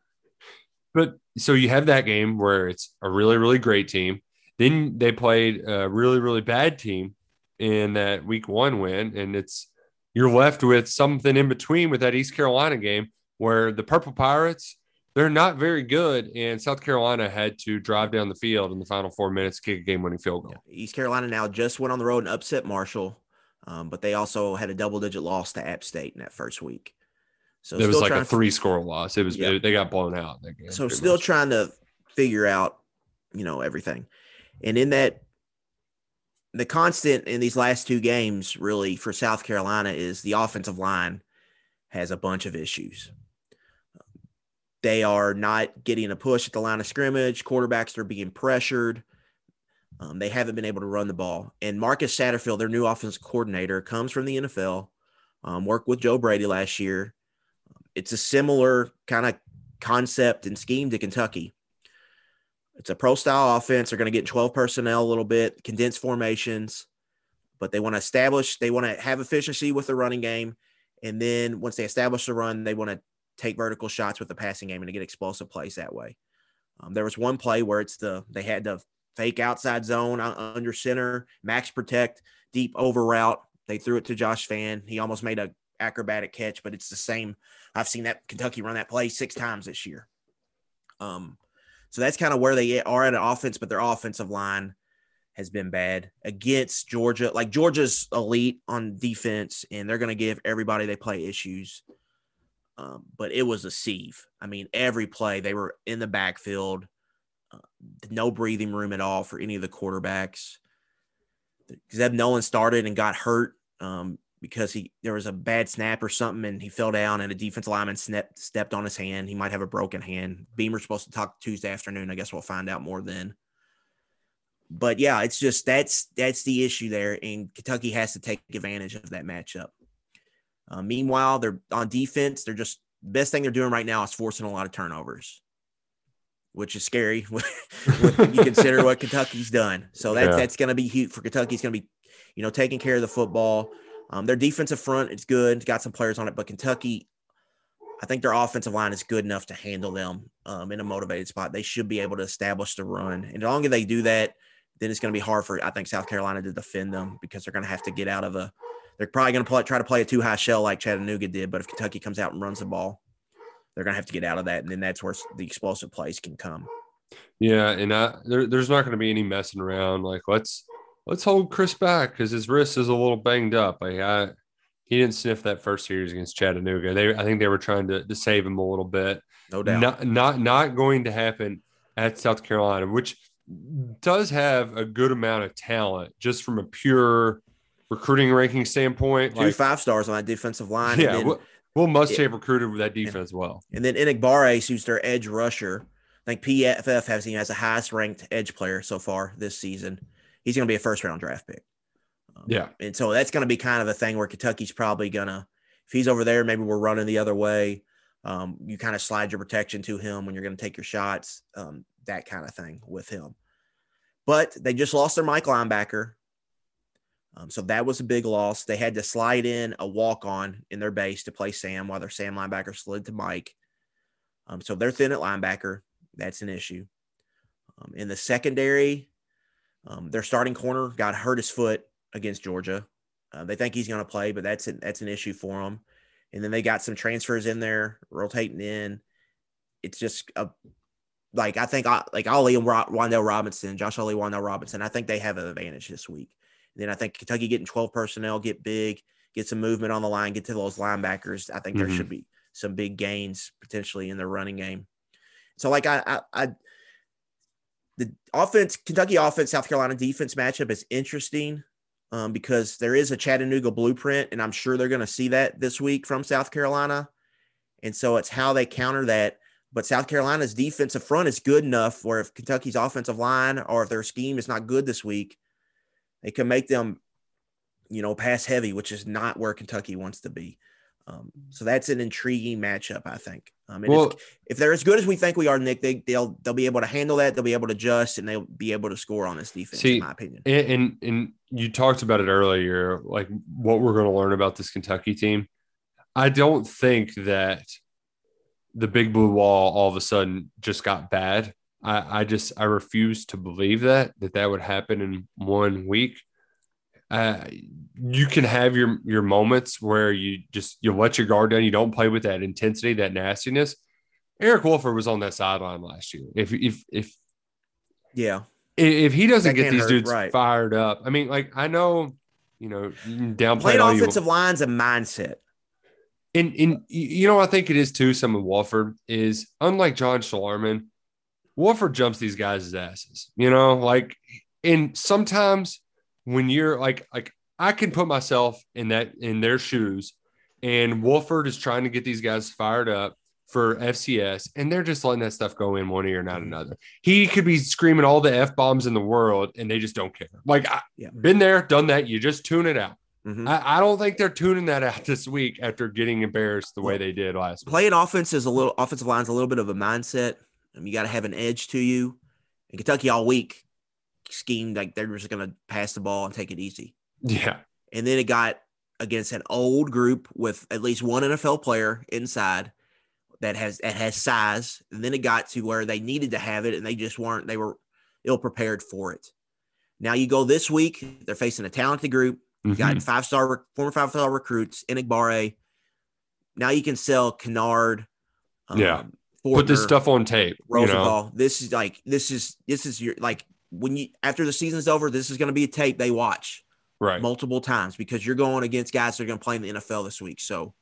Speaker 6: But so you have that game where it's a really, really great team. Then they played a really, really bad team in that week one win. And it's you're left with something in between with that East Carolina game where the Purple Pirates, they're not very good. And South Carolina had to drive down the field in the final four minutes, to kick a game winning field goal.
Speaker 7: East Carolina now just went on the road and upset Marshall, um, but they also had a double digit loss to App State in that first week. So
Speaker 6: it was like a three score loss. It was
Speaker 7: Yeah.
Speaker 6: they got blown out. That game,
Speaker 7: so still
Speaker 6: much.
Speaker 7: trying to figure out you know everything and in that the constant in these last two games really for south carolina is the offensive line has a bunch of issues. They are not getting a push at the line of scrimmage. Quarterbacks are being pressured. Um, they haven't been able to run the ball. And marcus satterfield their new offensive coordinator comes from the nfl um, worked with joe brady last year. It's a similar kind of concept and scheme to Kentucky. It's a pro style offense. They're going to get 12 personnel a little bit, condensed formations, but they want to establish, they want to have efficiency with the running game. And then once they establish the run, they want to take vertical shots with the passing game and to get explosive plays that way. Um, there was one play where it's the, they had the fake outside zone uh, under center, max protect, deep over route. They threw it to Josh Vann. He almost made a acrobatic catch, but it's the same. I've seen that Kentucky run that play six times this year. Um, so that's kind of where they are at an offense, but their offensive line has been bad against Georgia. Like Georgia's elite on defense, and they're going to give everybody they play issues. Um, but it was a sieve. I mean, every play they were in the backfield, uh, no breathing room at all for any of the quarterbacks. Zeb Noland started and got hurt um, because he there was a bad snap or something and he fell down and a defensive lineman snap, stepped on his hand. He might have a broken hand. Beamer's supposed to talk Tuesday afternoon. I guess we'll find out more then. but yeah, it's just that's that's the issue there, and Kentucky has to take advantage of that matchup. Uh, meanwhile, they're on defense. They're just best thing they're doing right now is forcing a lot of turnovers, which is scary when you consider what Kentucky's done. So that's
Speaker 6: Yeah.
Speaker 7: that's going to be huge for Kentucky. It's going to be, you know, taking care of the football. Um, their defensive front is good. Got some players on it, but Kentucky, I think their offensive line is good enough to handle them um, in a motivated spot. They should be able to establish the run, and as long as they do that, then it's going to be hard for I think South Carolina to defend them because they're going to have to get out of a. They're probably going to try to play a too high shell like Chattanooga did, but if Kentucky comes out and runs the ball, they're going to have to get out of that, and then that's where the explosive plays can come.
Speaker 6: Yeah, and I, there, there's not going to be any messing around. Like let's let's hold Chris back because his wrist is a little banged up. Like I, he didn't sniff that first series against Chattanooga. They I think they were trying to, to save him a little bit.
Speaker 7: No doubt.
Speaker 6: Not not not going to happen at South Carolina, which does have a good amount of talent just from a pure recruiting ranking standpoint.
Speaker 7: Two
Speaker 6: Like
Speaker 7: five stars on that defensive line.
Speaker 6: yeah,
Speaker 7: and then,
Speaker 6: Will, Muschamp recruited with that defense well.
Speaker 7: and then Enagbare, who's their edge rusher. I think PFF has him as the highest ranked edge player so far this season. He's going to be a first round draft pick.
Speaker 6: Yeah.
Speaker 7: And so that's going to be kind of a thing where Kentucky's probably going to, if he's over there, maybe we're running the other way. Um, you kind of slide your protection to him when you're going to take your shots, um, that kind of thing with him. But they just lost their Mike linebacker. Um, so that was a big loss. They had to slide in a walk on in their base to play Sam while their Sam linebacker slid to Mike. Um, so they're thin at linebacker. That's an issue. Um, in the secondary, um, their starting corner got hurt his foot against Georgia. Uh, they think he's going to play, but that's an, that's an issue for them. And then they got some transfers in there rotating in. It's just a like I think I, like Ali and Ro- Wan'Dale Robinson, Josh Ali, Wan'Dale Robinson. I think they have an advantage this week. And then I think Kentucky getting 12 personnel, get big, get some movement on the line, get to those linebackers. I think there
Speaker 6: Mhm.
Speaker 7: should be some big gains potentially in the running game. So like I, I, I the offense, Kentucky offense, South Carolina defense matchup is interesting um, because there is a Chattanooga blueprint, and I'm sure they're going to see that this week from South Carolina. And so it's how they counter that. But South Carolina's defensive front is good enough where if Kentucky's offensive line or if their scheme is not good this week, they can make them, you know, pass heavy, which is not where Kentucky wants to be. Um, so that's an intriguing matchup, I think. Um, and
Speaker 6: Well-
Speaker 7: if, if they're as good as we think we are, Nick, they, they'll they'll be able to handle that. They'll be able to adjust, and they'll be able to score on this defense,
Speaker 6: See,
Speaker 7: in my opinion.
Speaker 6: And, and and you talked about it earlier, like what we're going to learn about this Kentucky team. I don't think that the big blue wall all of a sudden just got bad. I, I just I refuse to believe that that that would happen in one week. Uh, you can have your your moments where you just you let your guard down. You don't play with that intensity, that nastiness. Eric Wolford was on that sideline last year. If if if
Speaker 7: Yeah.
Speaker 6: if he doesn't
Speaker 7: That
Speaker 6: get these
Speaker 7: hurt,
Speaker 6: dudes
Speaker 7: right.
Speaker 6: fired up, I mean, like I know, you know, you downplay it all you
Speaker 7: offensive line's a mindset.
Speaker 6: and and you know, I think it is too. Some of Wolford is unlike John Schlarman. Wolford jumps these guys' asses, you know, like, and sometimes when you're like, like I can put myself in that in their shoes, and Wolford is trying to get these guys fired up for FCS, and they're just letting that stuff go in one ear, not another. He could be screaming all the f bombs in the world, and they just don't care. Like, I,
Speaker 7: Yeah.
Speaker 6: been there, done that. You just tune it out.
Speaker 7: Mhm.
Speaker 6: I, I don't think they're tuning that out this week after getting embarrassed the way they did last week.
Speaker 7: Playing offense is a little offensive line's a little bit of a mindset. Um, you got to have an edge to you. And Kentucky all week schemed like they're just going to pass the ball and take it easy.
Speaker 6: Yeah.
Speaker 7: And then it got against an old group with at least one NFL player inside that has that has size. And then it got to where they needed to have it and they just weren't. They were ill prepared for it. Now you go this week. They're facing a talented group. You got
Speaker 6: Mhm.
Speaker 7: five star former five star recruits, in Enagbare. Now you can sell Kinnard.
Speaker 6: Yeah. Put this stuff on tape. You know?
Speaker 7: This is like this is this is your like when you after the season's over, this is going to be a tape they watch
Speaker 6: Right.
Speaker 7: multiple times because you're going against guys that are going to play in the NFL this week. So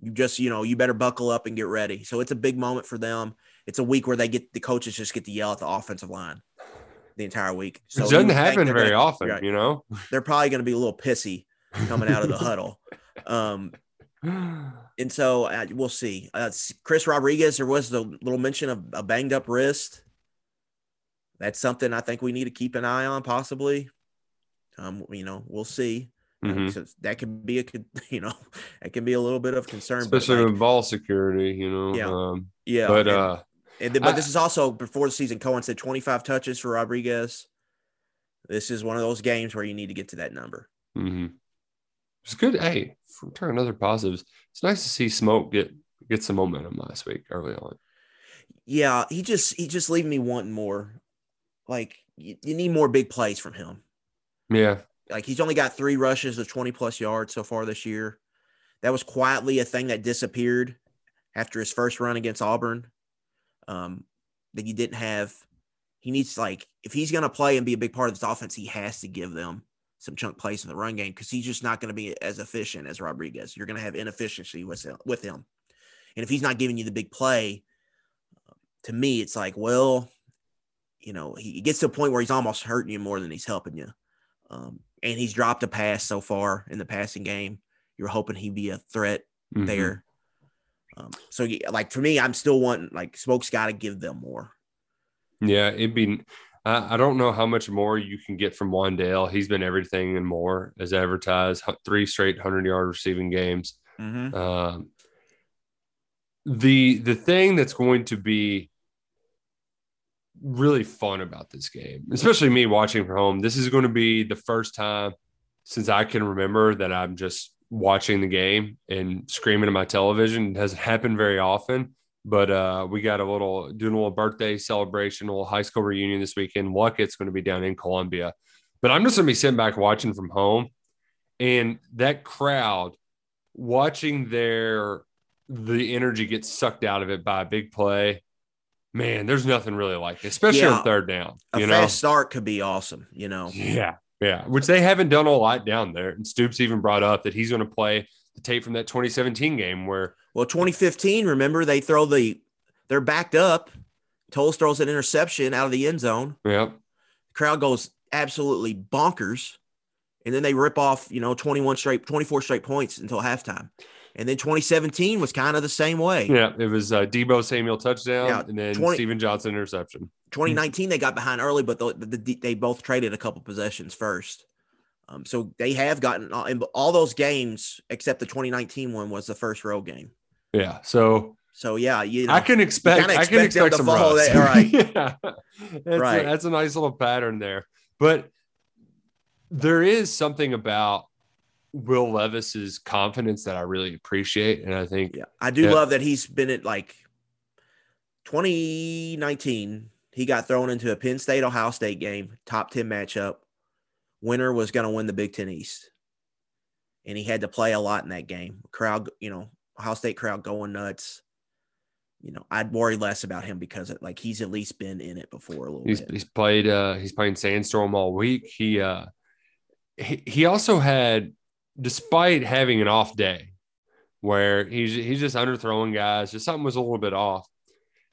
Speaker 7: you just you know you better buckle up and get ready. So it's a big moment for them. It's a week where they get the coaches just get to yell at the offensive line the entire week. So
Speaker 6: it doesn't happen very
Speaker 7: gonna-
Speaker 6: often,
Speaker 7: right.
Speaker 6: you know?
Speaker 7: They're probably going to be a little pissy coming out of the huddle. Um, and so uh, we'll see. Uh, Chris Rodriguez, there was a little mention of a banged up wrist. That's something I think we need to keep an eye on, possibly. Um, you know, we'll see.
Speaker 6: Mhm.
Speaker 7: so that can be a, you know, it can be a little bit of concern.
Speaker 6: especially
Speaker 7: like,
Speaker 6: with ball security, you know.
Speaker 7: Yeah.
Speaker 6: Um,
Speaker 7: yeah,
Speaker 6: but
Speaker 7: and,
Speaker 6: uh,
Speaker 7: and then, but
Speaker 6: I-
Speaker 7: this is also before the season. Coen said 25 touches for Rodriguez. This is one of those games where you need to get to that number.
Speaker 6: mhm. it's good. Hey, for another positives, it's nice to see Smoke get get some momentum last week early on.
Speaker 7: Yeah, he just he just leaving me wanting more. Like you, you need more big plays from him.
Speaker 6: Yeah,
Speaker 7: Like he's only got three rushes of 20 plus yards so far this year. That was quietly a thing that disappeared after his first run against Auburn. Um, that he didn't have. He needs like if he's going to play and be a big part of this offense, he has to give them some chunk plays in the run game because he's just not going to be as efficient as Rodriguez. You're going to have inefficiency with him, with him, and if he's not giving you the big play, to me, it's like, well, you know, he gets to a point where he's almost hurting you more than he's helping you. Um, and he's dropped a pass so far in the passing game. You're hoping he'd be a threat
Speaker 6: Mhm.
Speaker 7: there. Um, so, yeah, like for me, I'm still wanting like Smoke's got to give them more.
Speaker 6: Yeah, it'd be. I I don't know how much more you can get from Wan'Dale. He's been everything and more as advertised. Three straight hundred yard receiving games.
Speaker 7: Mm-hmm.
Speaker 6: Um, the the thing that's going to be really fun about this game, especially me watching from home, this is going to be the first time since I can remember that I'm just watching the game and screaming at my television. It hasn't happened very often, but uh, we got a little doing a little birthday celebration, a little high school reunion this weekend. Luckett's going to be down in Columbia, but I'm just going to be sitting back watching from home, and that crowd watching their the energy gets sucked out of it by a big play. Man, there's nothing really like it, especially
Speaker 7: Yeah.
Speaker 6: on third down.
Speaker 7: A
Speaker 6: You know,
Speaker 7: fast start could be awesome, you know.
Speaker 6: yeah, yeah, which they haven't done a lot down there. And Stoops even brought up that he's going to play the tape from that 2017 game where,
Speaker 7: Well, 2015, remember they throw the they're backed up. Towles throws an interception out of the end zone.
Speaker 6: yeah,
Speaker 7: crowd goes absolutely bonkers. And then they rip off, you know, 21 straight, 24 straight points until halftime. And then 2017 was kind of the same way.
Speaker 6: yeah, it was uh, Deebo Samuel touchdown
Speaker 7: Yeah,
Speaker 6: and then
Speaker 7: 20
Speaker 6: Steven Johnson interception.
Speaker 7: 2019 they got behind early, but the, the, the- they both traded a couple possessions first. Um, so they have gotten all, all those games except the 2019 one was the first road game.
Speaker 6: Yeah, so
Speaker 7: So yeah, you know,
Speaker 6: I can expect,
Speaker 7: kinda
Speaker 6: I can
Speaker 7: expect
Speaker 6: expect some rust.
Speaker 7: that, right.
Speaker 6: yeah, that's
Speaker 7: Right.
Speaker 6: A, that's a nice little pattern there. But there is something about Will Levis's confidence that I really appreciate, and I think
Speaker 7: Yeah, I do
Speaker 6: Yeah.
Speaker 7: love that he's been at like 2019. He got thrown into a Penn State Ohio State game, top 10 matchup. Winner was going to win the Big Ten East. And he had to play a lot in that game. Crowd, you know, Ohio State crowd going nuts. You know, I'd worry less about him because it, like he's at least been in it before a little
Speaker 6: He's
Speaker 7: bit.
Speaker 6: he's played uh he's playing Sandstorm all week. He uh he, he also had despite having an off day where he's he's just underthrowing guys, just something was a little bit off.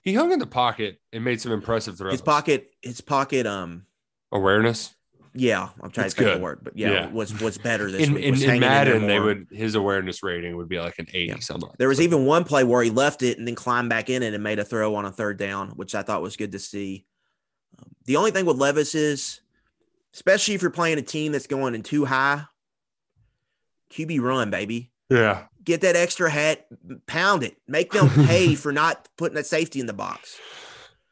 Speaker 6: He hung in the pocket and made some impressive throws.
Speaker 7: His pocket, his pocket, um,
Speaker 6: awareness.
Speaker 7: yeah, I'm trying
Speaker 6: It's
Speaker 7: to think of the word, but yeah,
Speaker 6: Yeah.
Speaker 7: was was better this
Speaker 6: In,
Speaker 7: week.
Speaker 6: in,
Speaker 7: was
Speaker 6: in
Speaker 7: hanging in
Speaker 6: Madden, they would his awareness rating would be like an eight 80 something.
Speaker 7: There was even one play where he left it and then climbed back in it and made a throw on a third down, which I thought was good to see. Um, the only thing with Levis is, especially if you're playing a team that's going in too high, QB run, baby.
Speaker 6: Yeah.
Speaker 7: Get that extra hat, pound it, make them pay for not putting that safety in the box.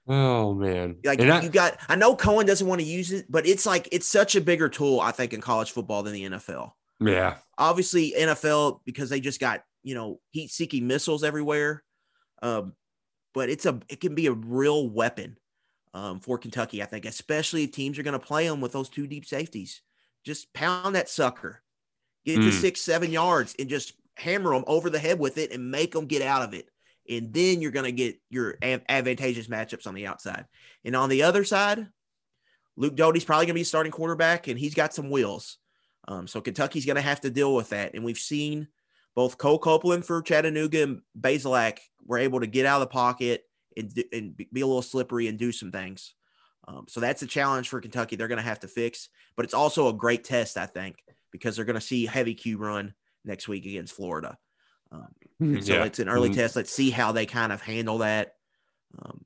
Speaker 6: Oh man.
Speaker 7: Like
Speaker 6: And
Speaker 7: you
Speaker 6: I-
Speaker 7: got, I know Coen doesn't want to use it, but it's like it's such a bigger tool, I think, in college football than the NFL.
Speaker 6: yeah.
Speaker 7: obviously NFL because they just got you know heat seeking missiles everywhere. Um, but it's a it can be a real weapon um, for Kentucky. I think, especially if teams are going to play them with those two deep safeties. Just pound that sucker, get to
Speaker 6: Mm.
Speaker 7: six seven yards, and just hammer them over the head with it and make them get out of it. And then you're going to get your advantageous matchups on the outside. And on the other side, Luke Doty's probably going to be starting quarterback, and he's got some wheels. Um, so Kentucky's going to have to deal with that. And we've seen both Cole Copeland for Chattanooga and Bazelak were able to get out of the pocket and, and be be a little slippery and do some things. Um, so that's a challenge for Kentucky. They're going to have to fix, but it's also a great test, I think, because they're going to see heavy Q run next week against Florida. Um, and so
Speaker 6: Yeah.
Speaker 7: it's an early
Speaker 6: Mm.
Speaker 7: test. Let's see how they kind of handle that. Um,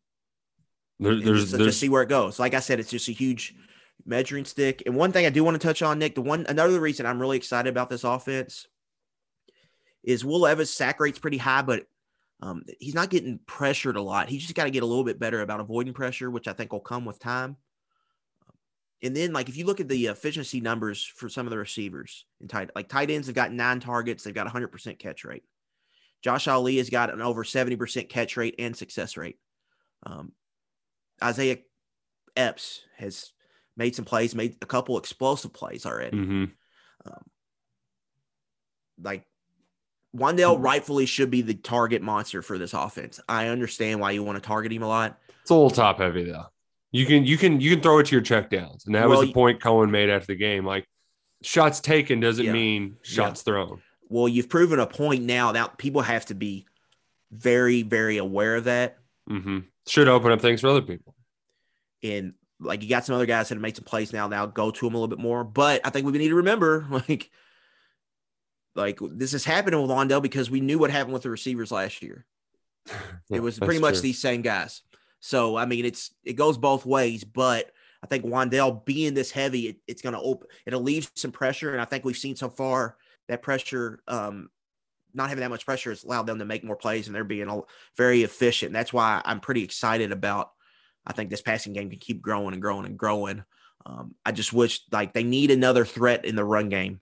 Speaker 6: There, there's,
Speaker 7: just,
Speaker 6: there's
Speaker 7: just see where it goes. Like I said, it's just a huge measuring stick. And one thing I do want to touch on, Nick, the one another reason I'm really excited about this offense is Will Levis sack rate's pretty high, but um, he's not getting pressured a lot. He's just got to get a little bit better about avoiding pressure, which I think will come with time. And then, like, if you look at the efficiency numbers for some of the receivers in tight, like tight ends have got nine targets, they've got 100% catch rate. Josh Ali has got an over 70% catch rate and success rate. Um, Isaiah Epps has made some plays, made a couple explosive plays already.
Speaker 6: Mhm.
Speaker 7: Um, like Wan'Dale rightfully should be the target monster for this offense. I understand why you want to target him a lot.
Speaker 6: It's a little top heavy though. You can you can you can throw it to your check downs, and that
Speaker 7: Well,
Speaker 6: was the point Coen made after the game. Like shots taken doesn't
Speaker 7: Yeah.
Speaker 6: mean shots thrown.
Speaker 7: Well, you've proven a point now that people have to be very, very aware of that.
Speaker 6: Mm-hmm. Should open up things for other people.
Speaker 7: And like you got some other guys that have made some plays now. Now go to them a little bit more. But I think we need to remember, like, like this is happening with Wan'Dale because we knew what happened with the receivers last year. It was pretty much
Speaker 6: true.
Speaker 7: these same guys. So I mean, it's it goes both ways, but I think Wan'Dale being this heavy, it, it's going to open. It'll leave some pressure, and I think we've seen so far that pressure, um, not having that much pressure, has allowed them to make more plays, and they're being all, very efficient. That's why I'm pretty excited about. I think this passing game can keep growing and growing and growing. Um, I just wish like they need another threat in the run game.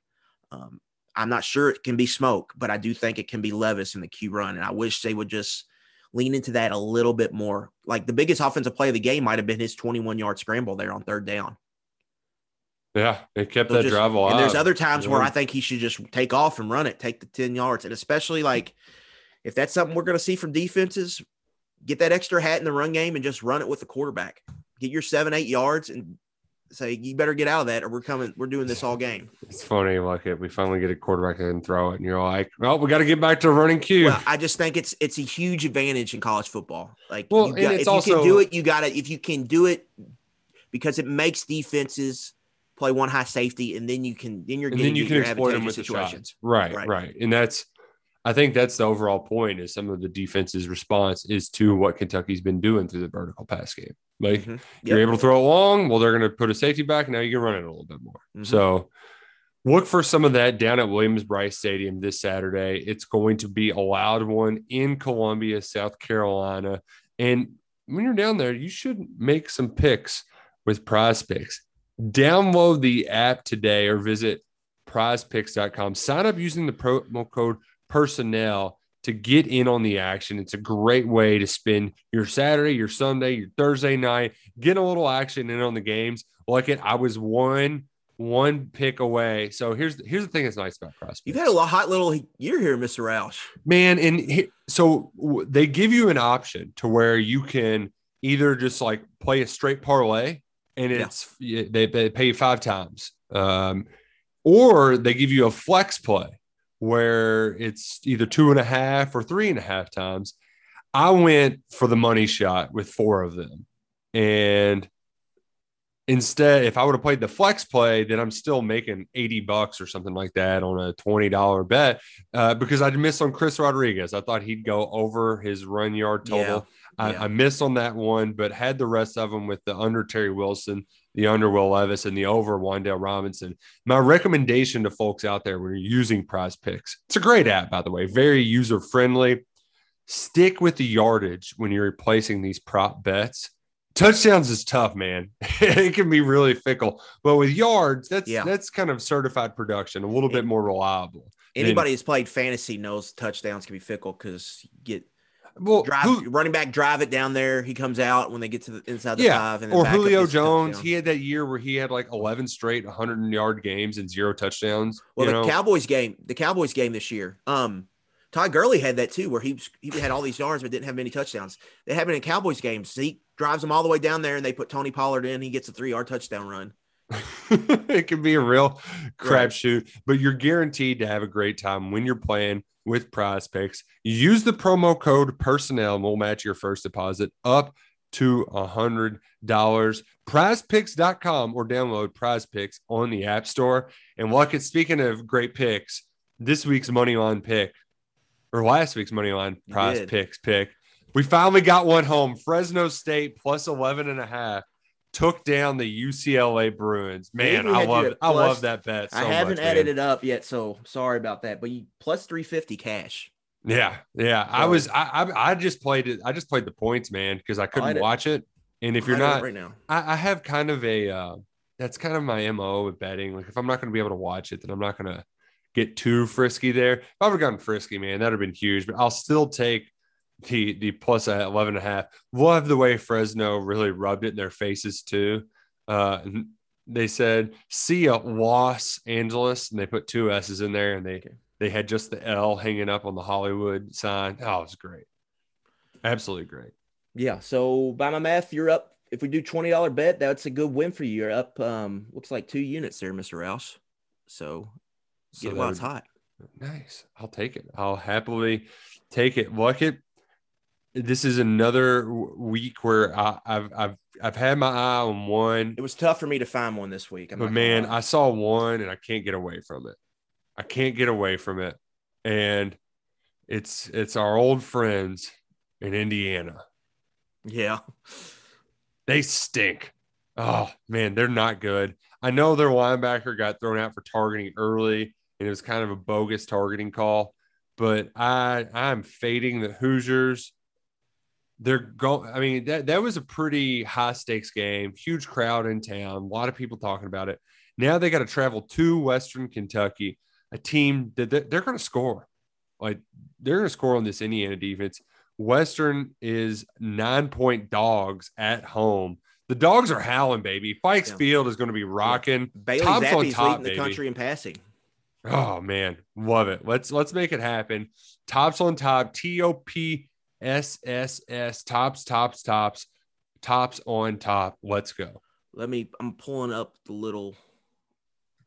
Speaker 7: Um, I'm not sure it can be smoke, but I do think it can be Levis in the Q run, and I wish they would just lean into that a little bit more. Like the biggest offensive play of the game might have been his 21 yard scramble there on third down.
Speaker 6: Yeah, it kept
Speaker 7: They'll
Speaker 6: that
Speaker 7: just-
Speaker 6: drive alive.
Speaker 7: And there's other times where I think he should just take off and run it, take the 10 yards. And especially like if that's something we're going to see from defenses, get that extra hat in the run game and just run it with the quarterback. Get your seven, eight yards and say, you better get out of that or we're coming, we're doing this all game.
Speaker 6: It's funny, like it. We finally get a quarterback and throw it, and you're like, "Well, we got to get back to running Q."
Speaker 7: Well, I just think it's it's a huge advantage in college football. Like,
Speaker 6: Well,
Speaker 7: you got,
Speaker 6: it's
Speaker 7: if you can do it, you got to. If you can do it, because it makes defenses play one high safety, and then you can then you're getting
Speaker 6: then you can exploit them with the
Speaker 7: situations.
Speaker 6: shots. Right,
Speaker 7: Right.
Speaker 6: right, and that's. I think that's the overall point. Is some of the defense's response is to what Kentucky's been doing through the vertical pass game. Like
Speaker 7: Mhm.
Speaker 6: you're able to throw it long. Well, they're going to put a safety back. Now you can run it a little bit more.
Speaker 7: Mhm.
Speaker 6: So look for some of that down at Williams Brice Stadium this Saturday. It's going to be a loud one in Columbia, South Carolina. And when you're down there, you should make some picks with prize picks. Download the app today or visit prizepicks.com. Sign up using the promo code personnel to get in on the action. It's a great way to spend your Saturday, your Sunday, your Thursday night, get a little action in on the games. Like it, I was one one pick away. So here's here's the thing that's nice about prize
Speaker 7: You've had a hot little year here, Mr. Roush.
Speaker 6: man and he- so they give you an option to where you can either just like play a straight parlay and
Speaker 7: Yeah.
Speaker 6: it's they, they pay you five times um, or they give you a flex play where it's either two and a half or three and a half times i went for the money shot with four of them and instead if i would have played the flex play then i'm still making 80 bucks or something like that on a $20 bet uh, because I missed on Chris Rodriguez. I thought he'd go over his run yard total. I,
Speaker 7: yeah.
Speaker 6: I missed on that one, but had the rest of them with the under Terry Wilson, the under Will Levis, and the over Wan'Dale Robinson. My recommendation to folks out there when you're using prize picks, it's a great app, by the way, very user friendly. Stick with the yardage when you're replacing these prop bets. Touchdowns is tough, man. it can be really fickle, but with yards, that's
Speaker 7: Yeah.
Speaker 6: that's kind of certified production, a little bit more reliable. than-
Speaker 7: Anybody who's played fantasy knows touchdowns can be fickle because you get
Speaker 6: well,
Speaker 7: drive
Speaker 6: who-
Speaker 7: running back drive it down there. He comes out when they get to the inside the
Speaker 6: yeah,
Speaker 7: five, and
Speaker 6: or Julio Jones. He had that year where he had like 11 straight 100 yard games and zero touchdowns.
Speaker 7: Well, the
Speaker 6: know?
Speaker 7: Cowboys game, the Cowboys game this year, um, Todd Gurley had that too, where he he had all these yards but didn't have many touchdowns. They happened in Cowboys games. Zeke drives them all the way down there, and they put Tony Pollard in. He gets a three yard touchdown run.
Speaker 6: it can be a real
Speaker 7: Right.
Speaker 6: crapshoot, but you're guaranteed to have a great time when you're playing with prize picks. Use the promo code personnel and we'll match your first deposit up to a hundred dollars. Prizepicks.com or download prize picks on the app store. And look at speaking of great picks, this week's money line pick or last week's money line prize picks pick We finally got one home. Fresno State plus 11 and a half took down the UCLA Bruins. Man, I love I love that bet. So
Speaker 7: I haven't
Speaker 6: much,
Speaker 7: added
Speaker 6: man.
Speaker 7: it up yet, so sorry about that. But you plus three fifty cash.
Speaker 6: Yeah, yeah. I was I, I I just played it. I just played the points, man, because I couldn't
Speaker 7: it.
Speaker 6: watch it. And if you're not
Speaker 7: right now,
Speaker 6: I, I have kind of a uh, that's kind of my mo with betting. Like if I'm not going to be able to watch it, then I'm not going to get too frisky there. If I would have gotten frisky, man, that'd have been huge. But I'll still take the the plus at 11 and a half. Love the way Fresno really rubbed it in their faces too. Uh, they said, "See a Los Angeles," and they put two S's in there, and they they had just the L hanging up on the Hollywood sign. Oh, it was great, absolutely great.
Speaker 7: yeah. So by my math, you're up. If we do twenty dollar bet, that's a good win for you. You're up. Um, looks like two units there, Mister Rouse. So
Speaker 6: So
Speaker 7: get it
Speaker 6: that
Speaker 7: while it's hot.
Speaker 6: Nice. I'll take it. I'll happily take it. Look it. This is another week where I, I've I've I've had my eye on one,
Speaker 7: It was tough for me to find one this week. I'm
Speaker 6: but man. I saw one and I can't get away from it. I can't get away from it, and it's it's our old friends in Indiana.
Speaker 7: yeah,
Speaker 6: They stink. Oh man, they're not good. I know their linebacker got thrown out for targeting early, and it was kind of a bogus targeting call. But I I'm fading the Hoosiers. They're going. I mean that that was a pretty high stakes game. Huge crowd in town. A lot of people talking about it. Now they got to travel to Western Kentucky, a team that they're going to score. Like they're going to score on this Indiana defense. Western is nine point dogs at home. The dogs are howling, baby. Fikes
Speaker 7: Yeah.
Speaker 6: Field is going to be rocking.
Speaker 7: Bailey
Speaker 6: Tops on top,
Speaker 7: leading the
Speaker 6: baby.
Speaker 7: country in passing.
Speaker 6: Oh man, love it. Let's let's make it happen. Tops on top. T O P S S S. Tops, tops, tops, tops on top. Let's go.
Speaker 7: Let me. I'm pulling up the little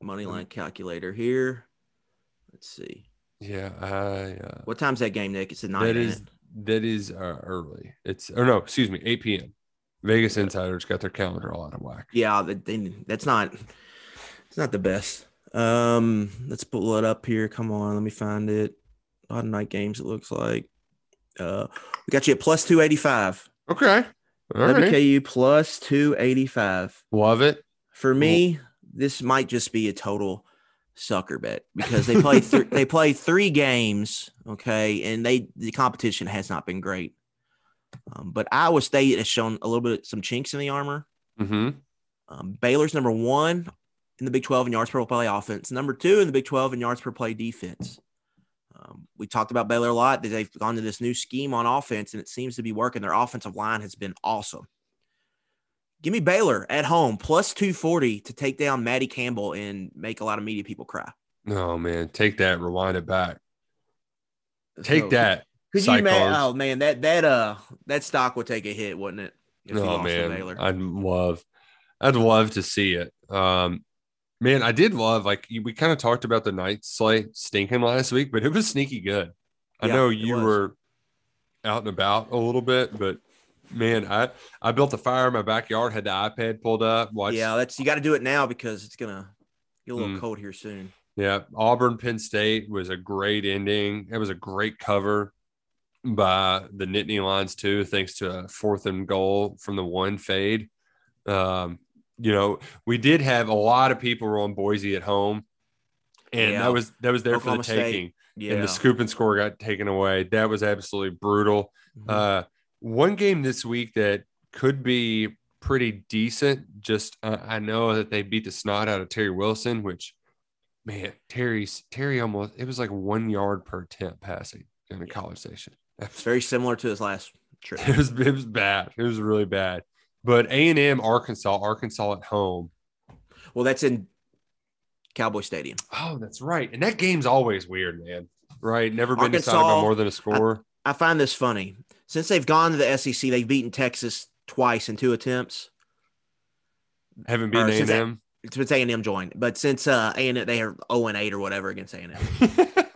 Speaker 7: money
Speaker 6: Mm-hmm.
Speaker 7: line calculator here. Let's see.
Speaker 6: Yeah, I. Uh,
Speaker 7: What time's that game, Nick? It's at night.
Speaker 6: that is that is uh, early. It's or no, excuse me, 8 p.m. Vegas Insiders got their calendar all out of whack.
Speaker 7: Yeah, that- they, that's not. It's not the best. Um, let's pull it up here. Come on, let me find it. Odd night games. It looks like. Uh, we got you at plus two eighty five.
Speaker 6: Okay. All right.
Speaker 7: WKU plus two eighty five.
Speaker 6: Love it.
Speaker 7: For me, this might just be a total sucker bet because they play th- they play three games, okay, and they the competition has not been great. Um, but Iowa State has shown a little bit some chinks in the armor.
Speaker 6: Mm-hmm.
Speaker 7: Um, Baylor's number one in the Big 12 in yards per play offense, number two in the Big 12 in yards per play defense. Um, we talked about Baylor a lot. They've gone to this new scheme on offense, and it seems to be working. Their offensive line has been awesome. Give me Baylor at home plus 240 to take down Maddie Campbell and make a lot of media people cry.
Speaker 6: Oh man, take that. Rewind it back. Take
Speaker 7: So,
Speaker 6: that.
Speaker 7: Could you man, oh man, that that uh that stock would take a hit, wouldn't it? If
Speaker 6: oh man, I'd love, I'd love to see it. Um, man, I did love like we kind of talked about the night slate stinking last week, but it was sneaky good. I
Speaker 7: Yeah,
Speaker 6: know you were out and about a little bit, but man, I I built a fire in my backyard, had the iPad pulled up, watched.
Speaker 7: yeah, that's you got to do it now because it's gonna get a little
Speaker 6: Mm.
Speaker 7: cold here soon.
Speaker 6: Yeah, Auburn Penn State was a great ending. It was a great cover by the Nittany Lions too, thanks to a fourth and goal from the one fade. Um, you know, we did have a lot of people were on Boise at home, and
Speaker 7: Yeah.
Speaker 6: that was that was there
Speaker 7: Oklahoma
Speaker 6: for the taking.
Speaker 7: Yeah,
Speaker 6: And the scoop and score got taken away. That was absolutely brutal.
Speaker 7: Mhm.
Speaker 6: Uh, one game this week that could be pretty decent. Just uh, I know that they beat the snot out of Terry Wilson, which man, Terry's Terry almost it was like one yard per attempt passing in the college station.
Speaker 7: It's very similar to his last trip.
Speaker 6: It was it was bad. It was really bad. But A and M Arkansas, Arkansas at home.
Speaker 7: Well, that's in Cowboy Stadium.
Speaker 6: Oh, that's right. And that game's always weird, man. Right? Never been decided by more than a score.
Speaker 7: I find this funny. Since they've gone to the SEC, they've beaten Texas twice in two attempts.
Speaker 6: Haven't beaten A and M.
Speaker 7: Since A and M joined, but since uh, A and M, they are zero and eight or whatever against A and M.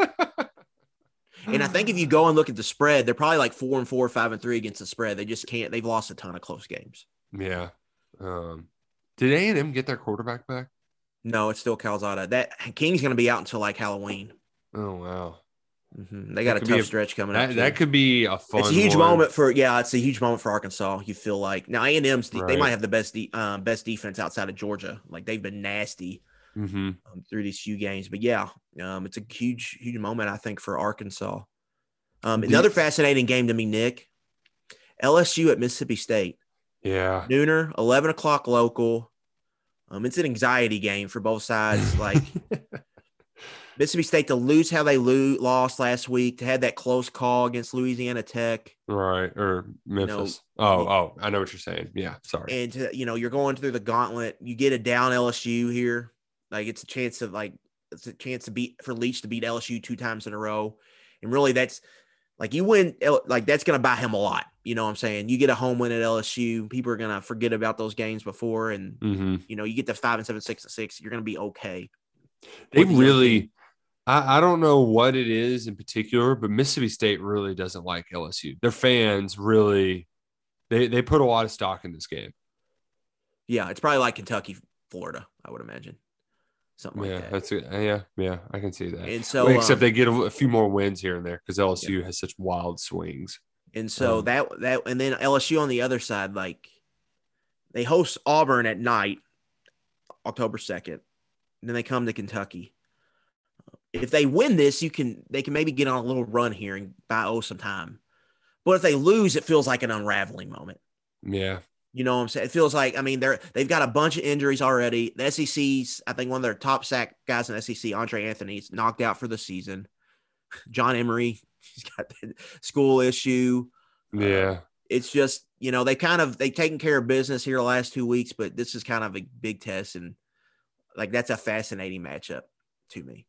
Speaker 7: And I think if you go and look at the spread, they're probably like four and four, five and three against the spread. They just can't. They've lost a ton of close games.
Speaker 6: Yeah. Um, did A and M get their quarterback back?
Speaker 7: No, it's still Calzada. That King's going to be out until like Halloween.
Speaker 6: Oh wow.
Speaker 7: Mhm. They got a
Speaker 6: That be
Speaker 7: tough stretch coming
Speaker 6: that,
Speaker 7: up.
Speaker 6: That could be a fun.
Speaker 7: It's a huge
Speaker 6: one.
Speaker 7: moment for yeah. It's a huge moment for Arkansas. You feel like now A and M's they might have the best de- um, best defense outside of Georgia. Like they've been nasty
Speaker 6: Mhm.
Speaker 7: um, through these few games. But yeah, um, it's a huge huge moment I think for Arkansas. Um, another fascinating game to me, Nick. LSU at Mississippi State.
Speaker 6: Yeah.
Speaker 7: Nooner, eleven o'clock local. Um, it's an anxiety game for both sides. Like Mississippi State to lose how they lo- lost last week, to have that close call against Louisiana Tech.
Speaker 6: Right. Or Memphis. oh, oh, I know what you're saying. Yeah. Sorry.
Speaker 7: and to, you know you're going through the gauntlet. You get a down LSU here, like it's a chance of like it's a chance to beat for Leach to beat LSU two times in a row, and really that's like you win like that's gonna buy him a lot. You know what I'm saying? You get a home win at LSU, people are gonna forget about those games before, and
Speaker 6: hmm
Speaker 7: you know you get to five and seven, six and six, you're gonna be okay.
Speaker 6: They
Speaker 7: the
Speaker 6: really, I, I don't know what it is in particular, but Mississippi State really doesn't like LSU. Their fans really, they they put a lot of stock in this game.
Speaker 7: Yeah, it's probably like Kentucky, Florida, I would imagine, something like
Speaker 6: yeah,
Speaker 7: that.
Speaker 6: that's it. Yeah, yeah, I can see that.
Speaker 7: And so,
Speaker 6: except
Speaker 7: um,
Speaker 6: they get a, a few more wins here and there because LSU has such wild swings.
Speaker 7: And so
Speaker 6: Um,
Speaker 7: that that and then LSU on the other side, like they host Auburn at night, October second. Then they come to Kentucky. If they win this, you can they can maybe get on a little run here and buy O some time. But if they lose, it feels like an unraveling moment.
Speaker 6: Yeah,
Speaker 7: You know what I'm saying? It feels like I mean they're they've got a bunch of injuries already. The SEC's I think one of their top sack guys in SEC, Andre Anthony's knocked out for the season. John Emery, he's got the school issue
Speaker 6: yeah.
Speaker 7: it's just you know they kind of they taken care of business here the last two weeks, but this is kind of a big test and like that's a fascinating matchup to me.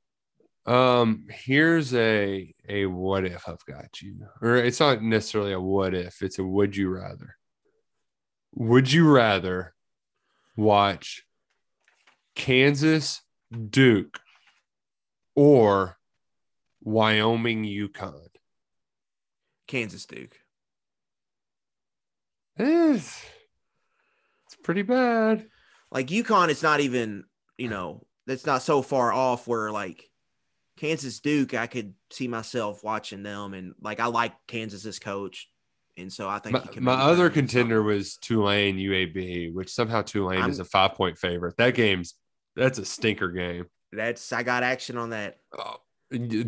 Speaker 6: Um, here's a a what if I've got you, or it's not necessarily a what if, it's a would you rather. Would you rather watch Kansas Duke or Wyoming UConn?
Speaker 7: Kansas Duke.
Speaker 6: It's, it's pretty bad.
Speaker 7: Like UConn, it's not even you know that's not so far off where like Kansas Duke, I could see myself watching them and like I like Kansas's coach, and so I think
Speaker 6: My,
Speaker 7: he can
Speaker 6: my other contender was Tulane UAB, which somehow Tulane
Speaker 7: I'm-
Speaker 6: is a five point favorite. That game's that's a stinker game.
Speaker 7: That's I got action on that.
Speaker 6: Oh,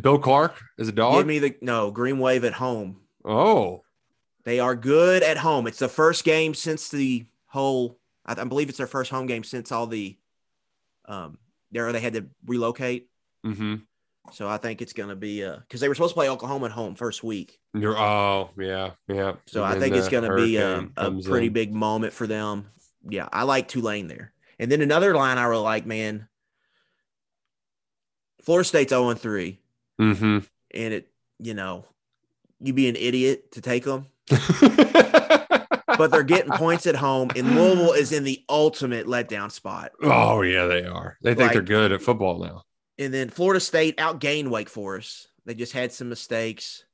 Speaker 6: Bill Clark is a dog.
Speaker 7: Give me the no Green Wave at home.
Speaker 6: oh,
Speaker 7: They are good at home. It's the first game since the whole. I, I believe it's their first home game since all the, um, there they had to relocate.
Speaker 6: mm-hmm.
Speaker 7: So I think it's going to be uh because they were supposed to play Oklahoma at home first week.
Speaker 6: You're oh yeah yeah.
Speaker 7: So
Speaker 6: And
Speaker 7: I think it's going to be a, a pretty
Speaker 6: in.
Speaker 7: big moment for them. Yeah, I like Tulane there. And then another line I really like, man. Florida State's 0 3.
Speaker 6: Mm-hmm.
Speaker 7: And it, you know, you'd be an idiot to take them. but they're getting points at home, and Louisville is in the ultimate letdown spot.
Speaker 6: oh yeah, they are. They think they're good at football now.
Speaker 7: And then Florida State outgained Wake Forest. They just had some mistakes.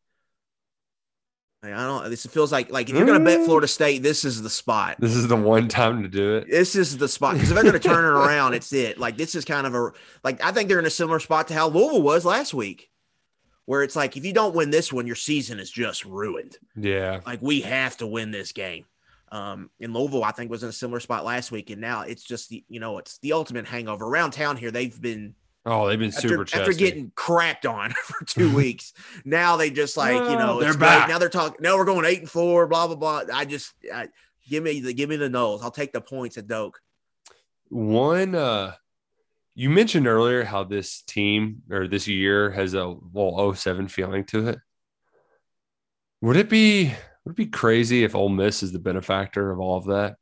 Speaker 7: I don't. This feels like like if you're going to bet
Speaker 6: Mm.
Speaker 7: Florida State, this is the spot.
Speaker 6: This is the one time to do it.
Speaker 7: This is the spot because if they're going to turn it around, it's it. Like this is kind of a like I think they're in a similar spot to how Louisville was last week, where it's like if you don't win this one, your season is just ruined.
Speaker 6: Yeah.
Speaker 7: Like we have to win this game. Um, and Louisville, I think, was in a similar spot last week, and now it's just the you know it's the ultimate hangover around town here. They've been
Speaker 6: Oh, they've been
Speaker 7: after,
Speaker 6: super
Speaker 7: after getting crapped on for two weeks. Now they just like you know
Speaker 6: they're
Speaker 7: it's great.
Speaker 6: back.
Speaker 7: Now they're talking. Now we're going eight and four. Blah blah blah. I just I, give me the give me the nose. I'll take the points at Doak.
Speaker 6: One, uh, you mentioned earlier how this team or this year has a little 07 feeling to it. Would it be would it be crazy if Ole Miss is the benefactor of all of that?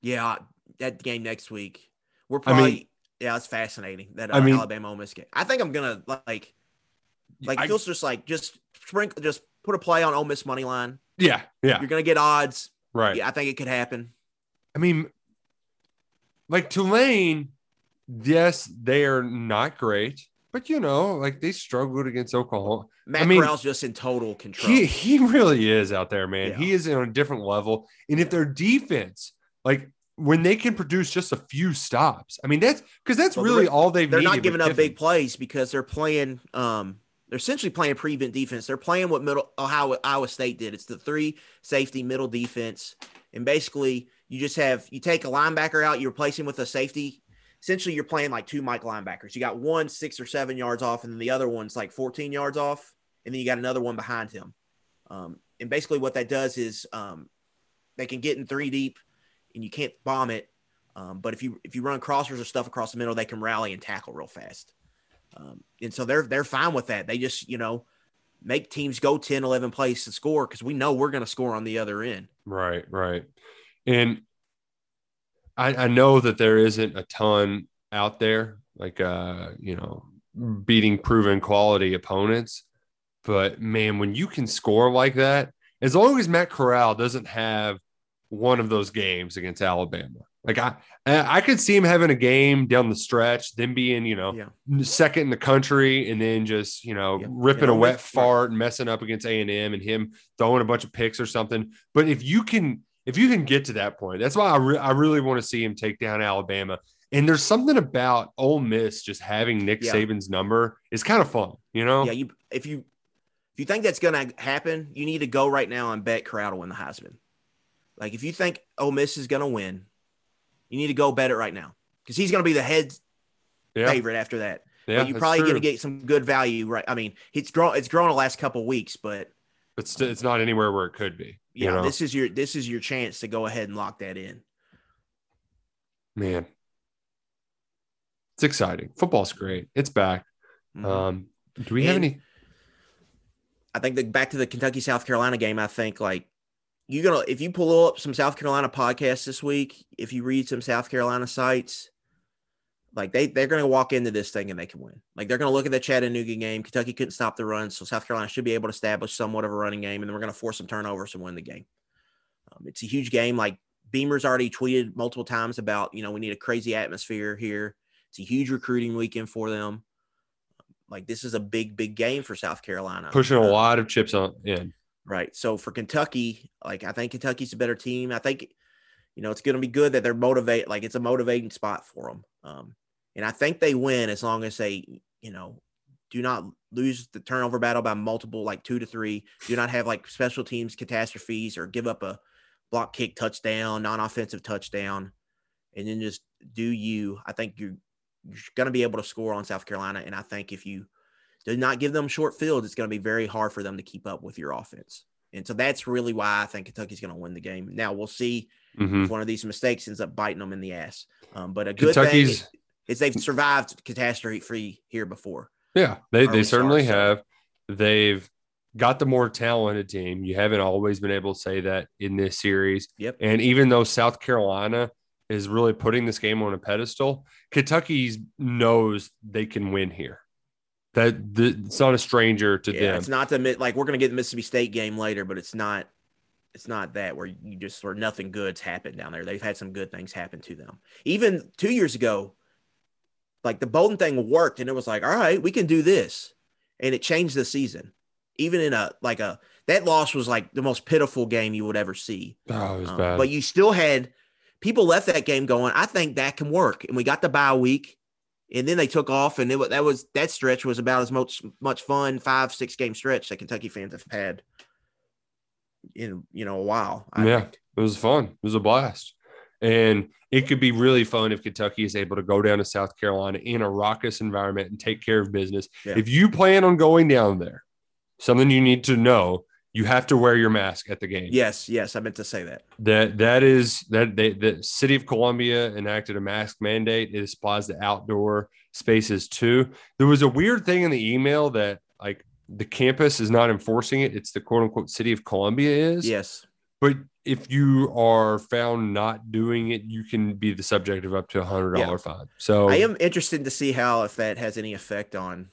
Speaker 7: Yeah, that game next week. We're
Speaker 6: I mean-
Speaker 7: probably yeah, it's fascinating that uh,
Speaker 6: I mean-
Speaker 7: Alabama Ole Miss game. I think I'm gonna like like
Speaker 6: I-
Speaker 7: it feels just like just sprinkle just put a play on Ole Miss money line.
Speaker 6: Yeah, yeah,
Speaker 7: You're gonna get odds.
Speaker 6: right.
Speaker 7: Yeah, I think it could happen.
Speaker 6: I mean, like Tulane, yes, they are not great, but you know, like they struggled against Oklahoma.
Speaker 7: Matt
Speaker 6: I mean,
Speaker 7: Corral's just in total control.
Speaker 6: He he really is out there, man.
Speaker 7: Yeah.
Speaker 6: He is on a different level. And if their defense, like when they can produce just a few stops, I mean that's because that's
Speaker 7: Well,
Speaker 6: really all they've
Speaker 7: they're not giving up big plays because they're playing um they're essentially playing prevent defense. They're playing what middle Ohio Iowa State did. It's the three safety middle defense, and basically you just have you take a linebacker out, you replace him with a safety. Essentially, you're playing like two Mike linebackers. You got one six or seven yards off, and then the other one's like 14 yards off, and then you got another one behind him. Um, and basically, what that does is um, they can get in three deep, and you can't bomb it. Um, but if you if you run crossers or stuff across the middle, they can rally and tackle real fast. Um, and so they're they're fine with that. They just you know make teams go 10, 11 plays to score because we know we're going to score on the other end.
Speaker 6: Right, right. And I, I know that there isn't a ton out there, like uh, you know, beating proven quality opponents. But man, when you can score like that, as long as Matt Corral doesn't have one of those games against Alabama, like I, I could see him having a game down the stretch, then being you know
Speaker 7: yeah.
Speaker 6: second in the country, and then just you know
Speaker 7: yeah.
Speaker 6: ripping
Speaker 7: know,
Speaker 6: a wet fart and messing up against A and M, and him throwing a bunch of picks or something. But if you can, if you can get to that point, that's why I, re- I really want to see him take down Alabama. And there's something about Ole Miss just having Nick
Speaker 7: Yeah.
Speaker 6: Saban's number is kind of fun, you know.
Speaker 7: Yeah, you if you if you think that's going to happen, you need to go right now and bet Corral to win the Heisman. Like if you think Ole Miss is going to win, you need to go bet it right now because he's going to be the head
Speaker 6: Yeah.
Speaker 7: favorite after that.
Speaker 6: Yeah,
Speaker 7: but you're probably going to get some good value, right? I mean, it's grown. It's grown the last couple of weeks, but
Speaker 6: but st- it's not anywhere where it could be. You
Speaker 7: yeah,
Speaker 6: know?
Speaker 7: this is your this is your chance to go ahead and lock that in.
Speaker 6: man, it's exciting. Football's great. It's back.
Speaker 7: Mhm.
Speaker 6: Um, do we have any?
Speaker 7: I think the back to the Kentucky South Carolina game. I think like you're gonna if you pull up some South Carolina podcasts this week, if you read some South Carolina sites, like they they're gonna walk into this thing and they can win. Like they're gonna look at the Chattanooga game. Kentucky couldn't stop the run, so South Carolina should be able to establish somewhat of a running game, and then we're gonna force some turnovers and win the game. Um, it's a huge game. Like Beamer's already tweeted multiple times about you know we need a crazy atmosphere here. It's a huge recruiting weekend for them. Like this is a big big game for South Carolina.
Speaker 6: Pushing a
Speaker 7: Uh,
Speaker 6: lot of chips on in.
Speaker 7: Right. So for Kentucky, like I think Kentucky's a better team. I think, you know, it's going to be good that they're motivate. Like it's a motivating spot for them. Um, and I think they win as long as they, you know, do not lose the turnover battle by multiple, like two to three. Do not have like special teams catastrophes or give up a block kick touchdown, non-offensive touchdown, and then just do you. I think you're you're going to be able to score on South Carolina, and I think if you do not give them short fields, it's going to be very hard for them to keep up with your offense. And so that's really why I think Kentucky's going to win the game. Now we'll see
Speaker 6: Mhm.
Speaker 7: if one of these mistakes ends up biting them in the ass. Um, but a good
Speaker 6: Kentucky's-
Speaker 7: thing is they've survived catastrophe free here before.
Speaker 6: Yeah, they, they certainly
Speaker 7: start,
Speaker 6: have. They've got the more talented team. You haven't always been able to say that in this series.
Speaker 7: Yep.
Speaker 6: And even though South Carolina is really putting this game on a pedestal, Kentucky knows they can win here. That the, it's not a stranger to
Speaker 7: Yeah,
Speaker 6: them.
Speaker 7: it's not the mid like we're going to get the Mississippi State game later, but it's not. It's not that where you just where nothing good's happened down there. They've had some good things happen to them. Even two years ago, like the Bowden thing worked, and it was like, all right, we can do this, and it changed the season. Even in a like a that loss was like the most pitiful game you would ever see.
Speaker 6: oh, it was
Speaker 7: Um,
Speaker 6: bad.
Speaker 7: But you still had people left that game going, I think that can work. And we got the bye week, and then they took off, and it that was that stretch was about as much much fun five six game stretch that Kentucky fans have had in you know a while. I
Speaker 6: yeah,
Speaker 7: think.
Speaker 6: it was fun. It was a blast. And it could be really fun if Kentucky is able to go down to South Carolina in a raucous environment and take care of business.
Speaker 7: Yeah.
Speaker 6: If you plan on going down there, something you need to know, you have to wear your mask at the game.
Speaker 7: Yes, yes, I meant to say that.
Speaker 6: That that is that they, the city of Columbia enacted a mask mandate. It applies to outdoor spaces too. There was a weird thing in the email that like the campus is not enforcing it. It's the quote unquote city of Columbia is.
Speaker 7: Yes.
Speaker 6: But if you are found not doing it, you can be the subject of up to a hundred dollar fine. So
Speaker 7: I am interested to see how if that has any effect on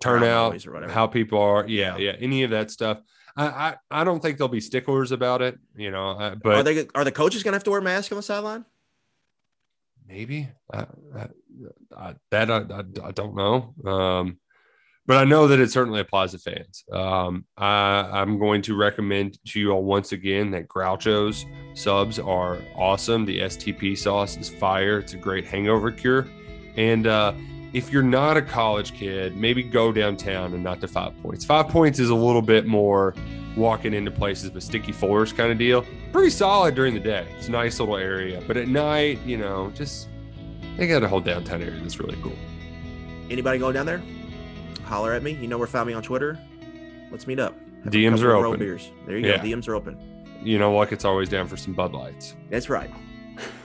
Speaker 6: turnout,
Speaker 7: or whatever.
Speaker 6: how people are, yeah, yeah, any of that stuff. I, I, I don't think they'll be sticklers about it, you know. I, but
Speaker 7: are they are the coaches gonna have to wear masks on the sideline?
Speaker 6: maybe I, I, I, that I, don't know. Um, but I know that it certainly applies to fans. Um, I, I'm going to recommend to you all once again that Groucho's subs are awesome. The STP sauce is fire. It's a great hangover cure. And uh, if you're not a college kid, maybe go downtown and not to Five Points. Five Points is a little bit more walking into places, but sticky floors kind of deal. Pretty solid during the day. It's a nice little area, but at night, you know, just they got a whole downtown area that's really cool.
Speaker 7: Anybody going down there? Holler at me. You know where to find me on Twitter. Let's meet up. Have
Speaker 6: DMs are open.
Speaker 7: Beers. There you
Speaker 6: Yeah.
Speaker 7: go. DMs are open.
Speaker 6: You know, like it's always down for some Bud Lights.
Speaker 7: That's right.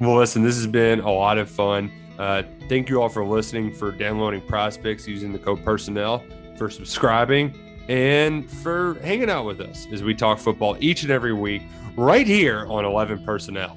Speaker 6: well, listen, this has been a lot of fun. Uh, thank you all for listening, for downloading prospects using the code personnel, for subscribing, and for hanging out with us as we talk football each and every week right here on 11 Personnel.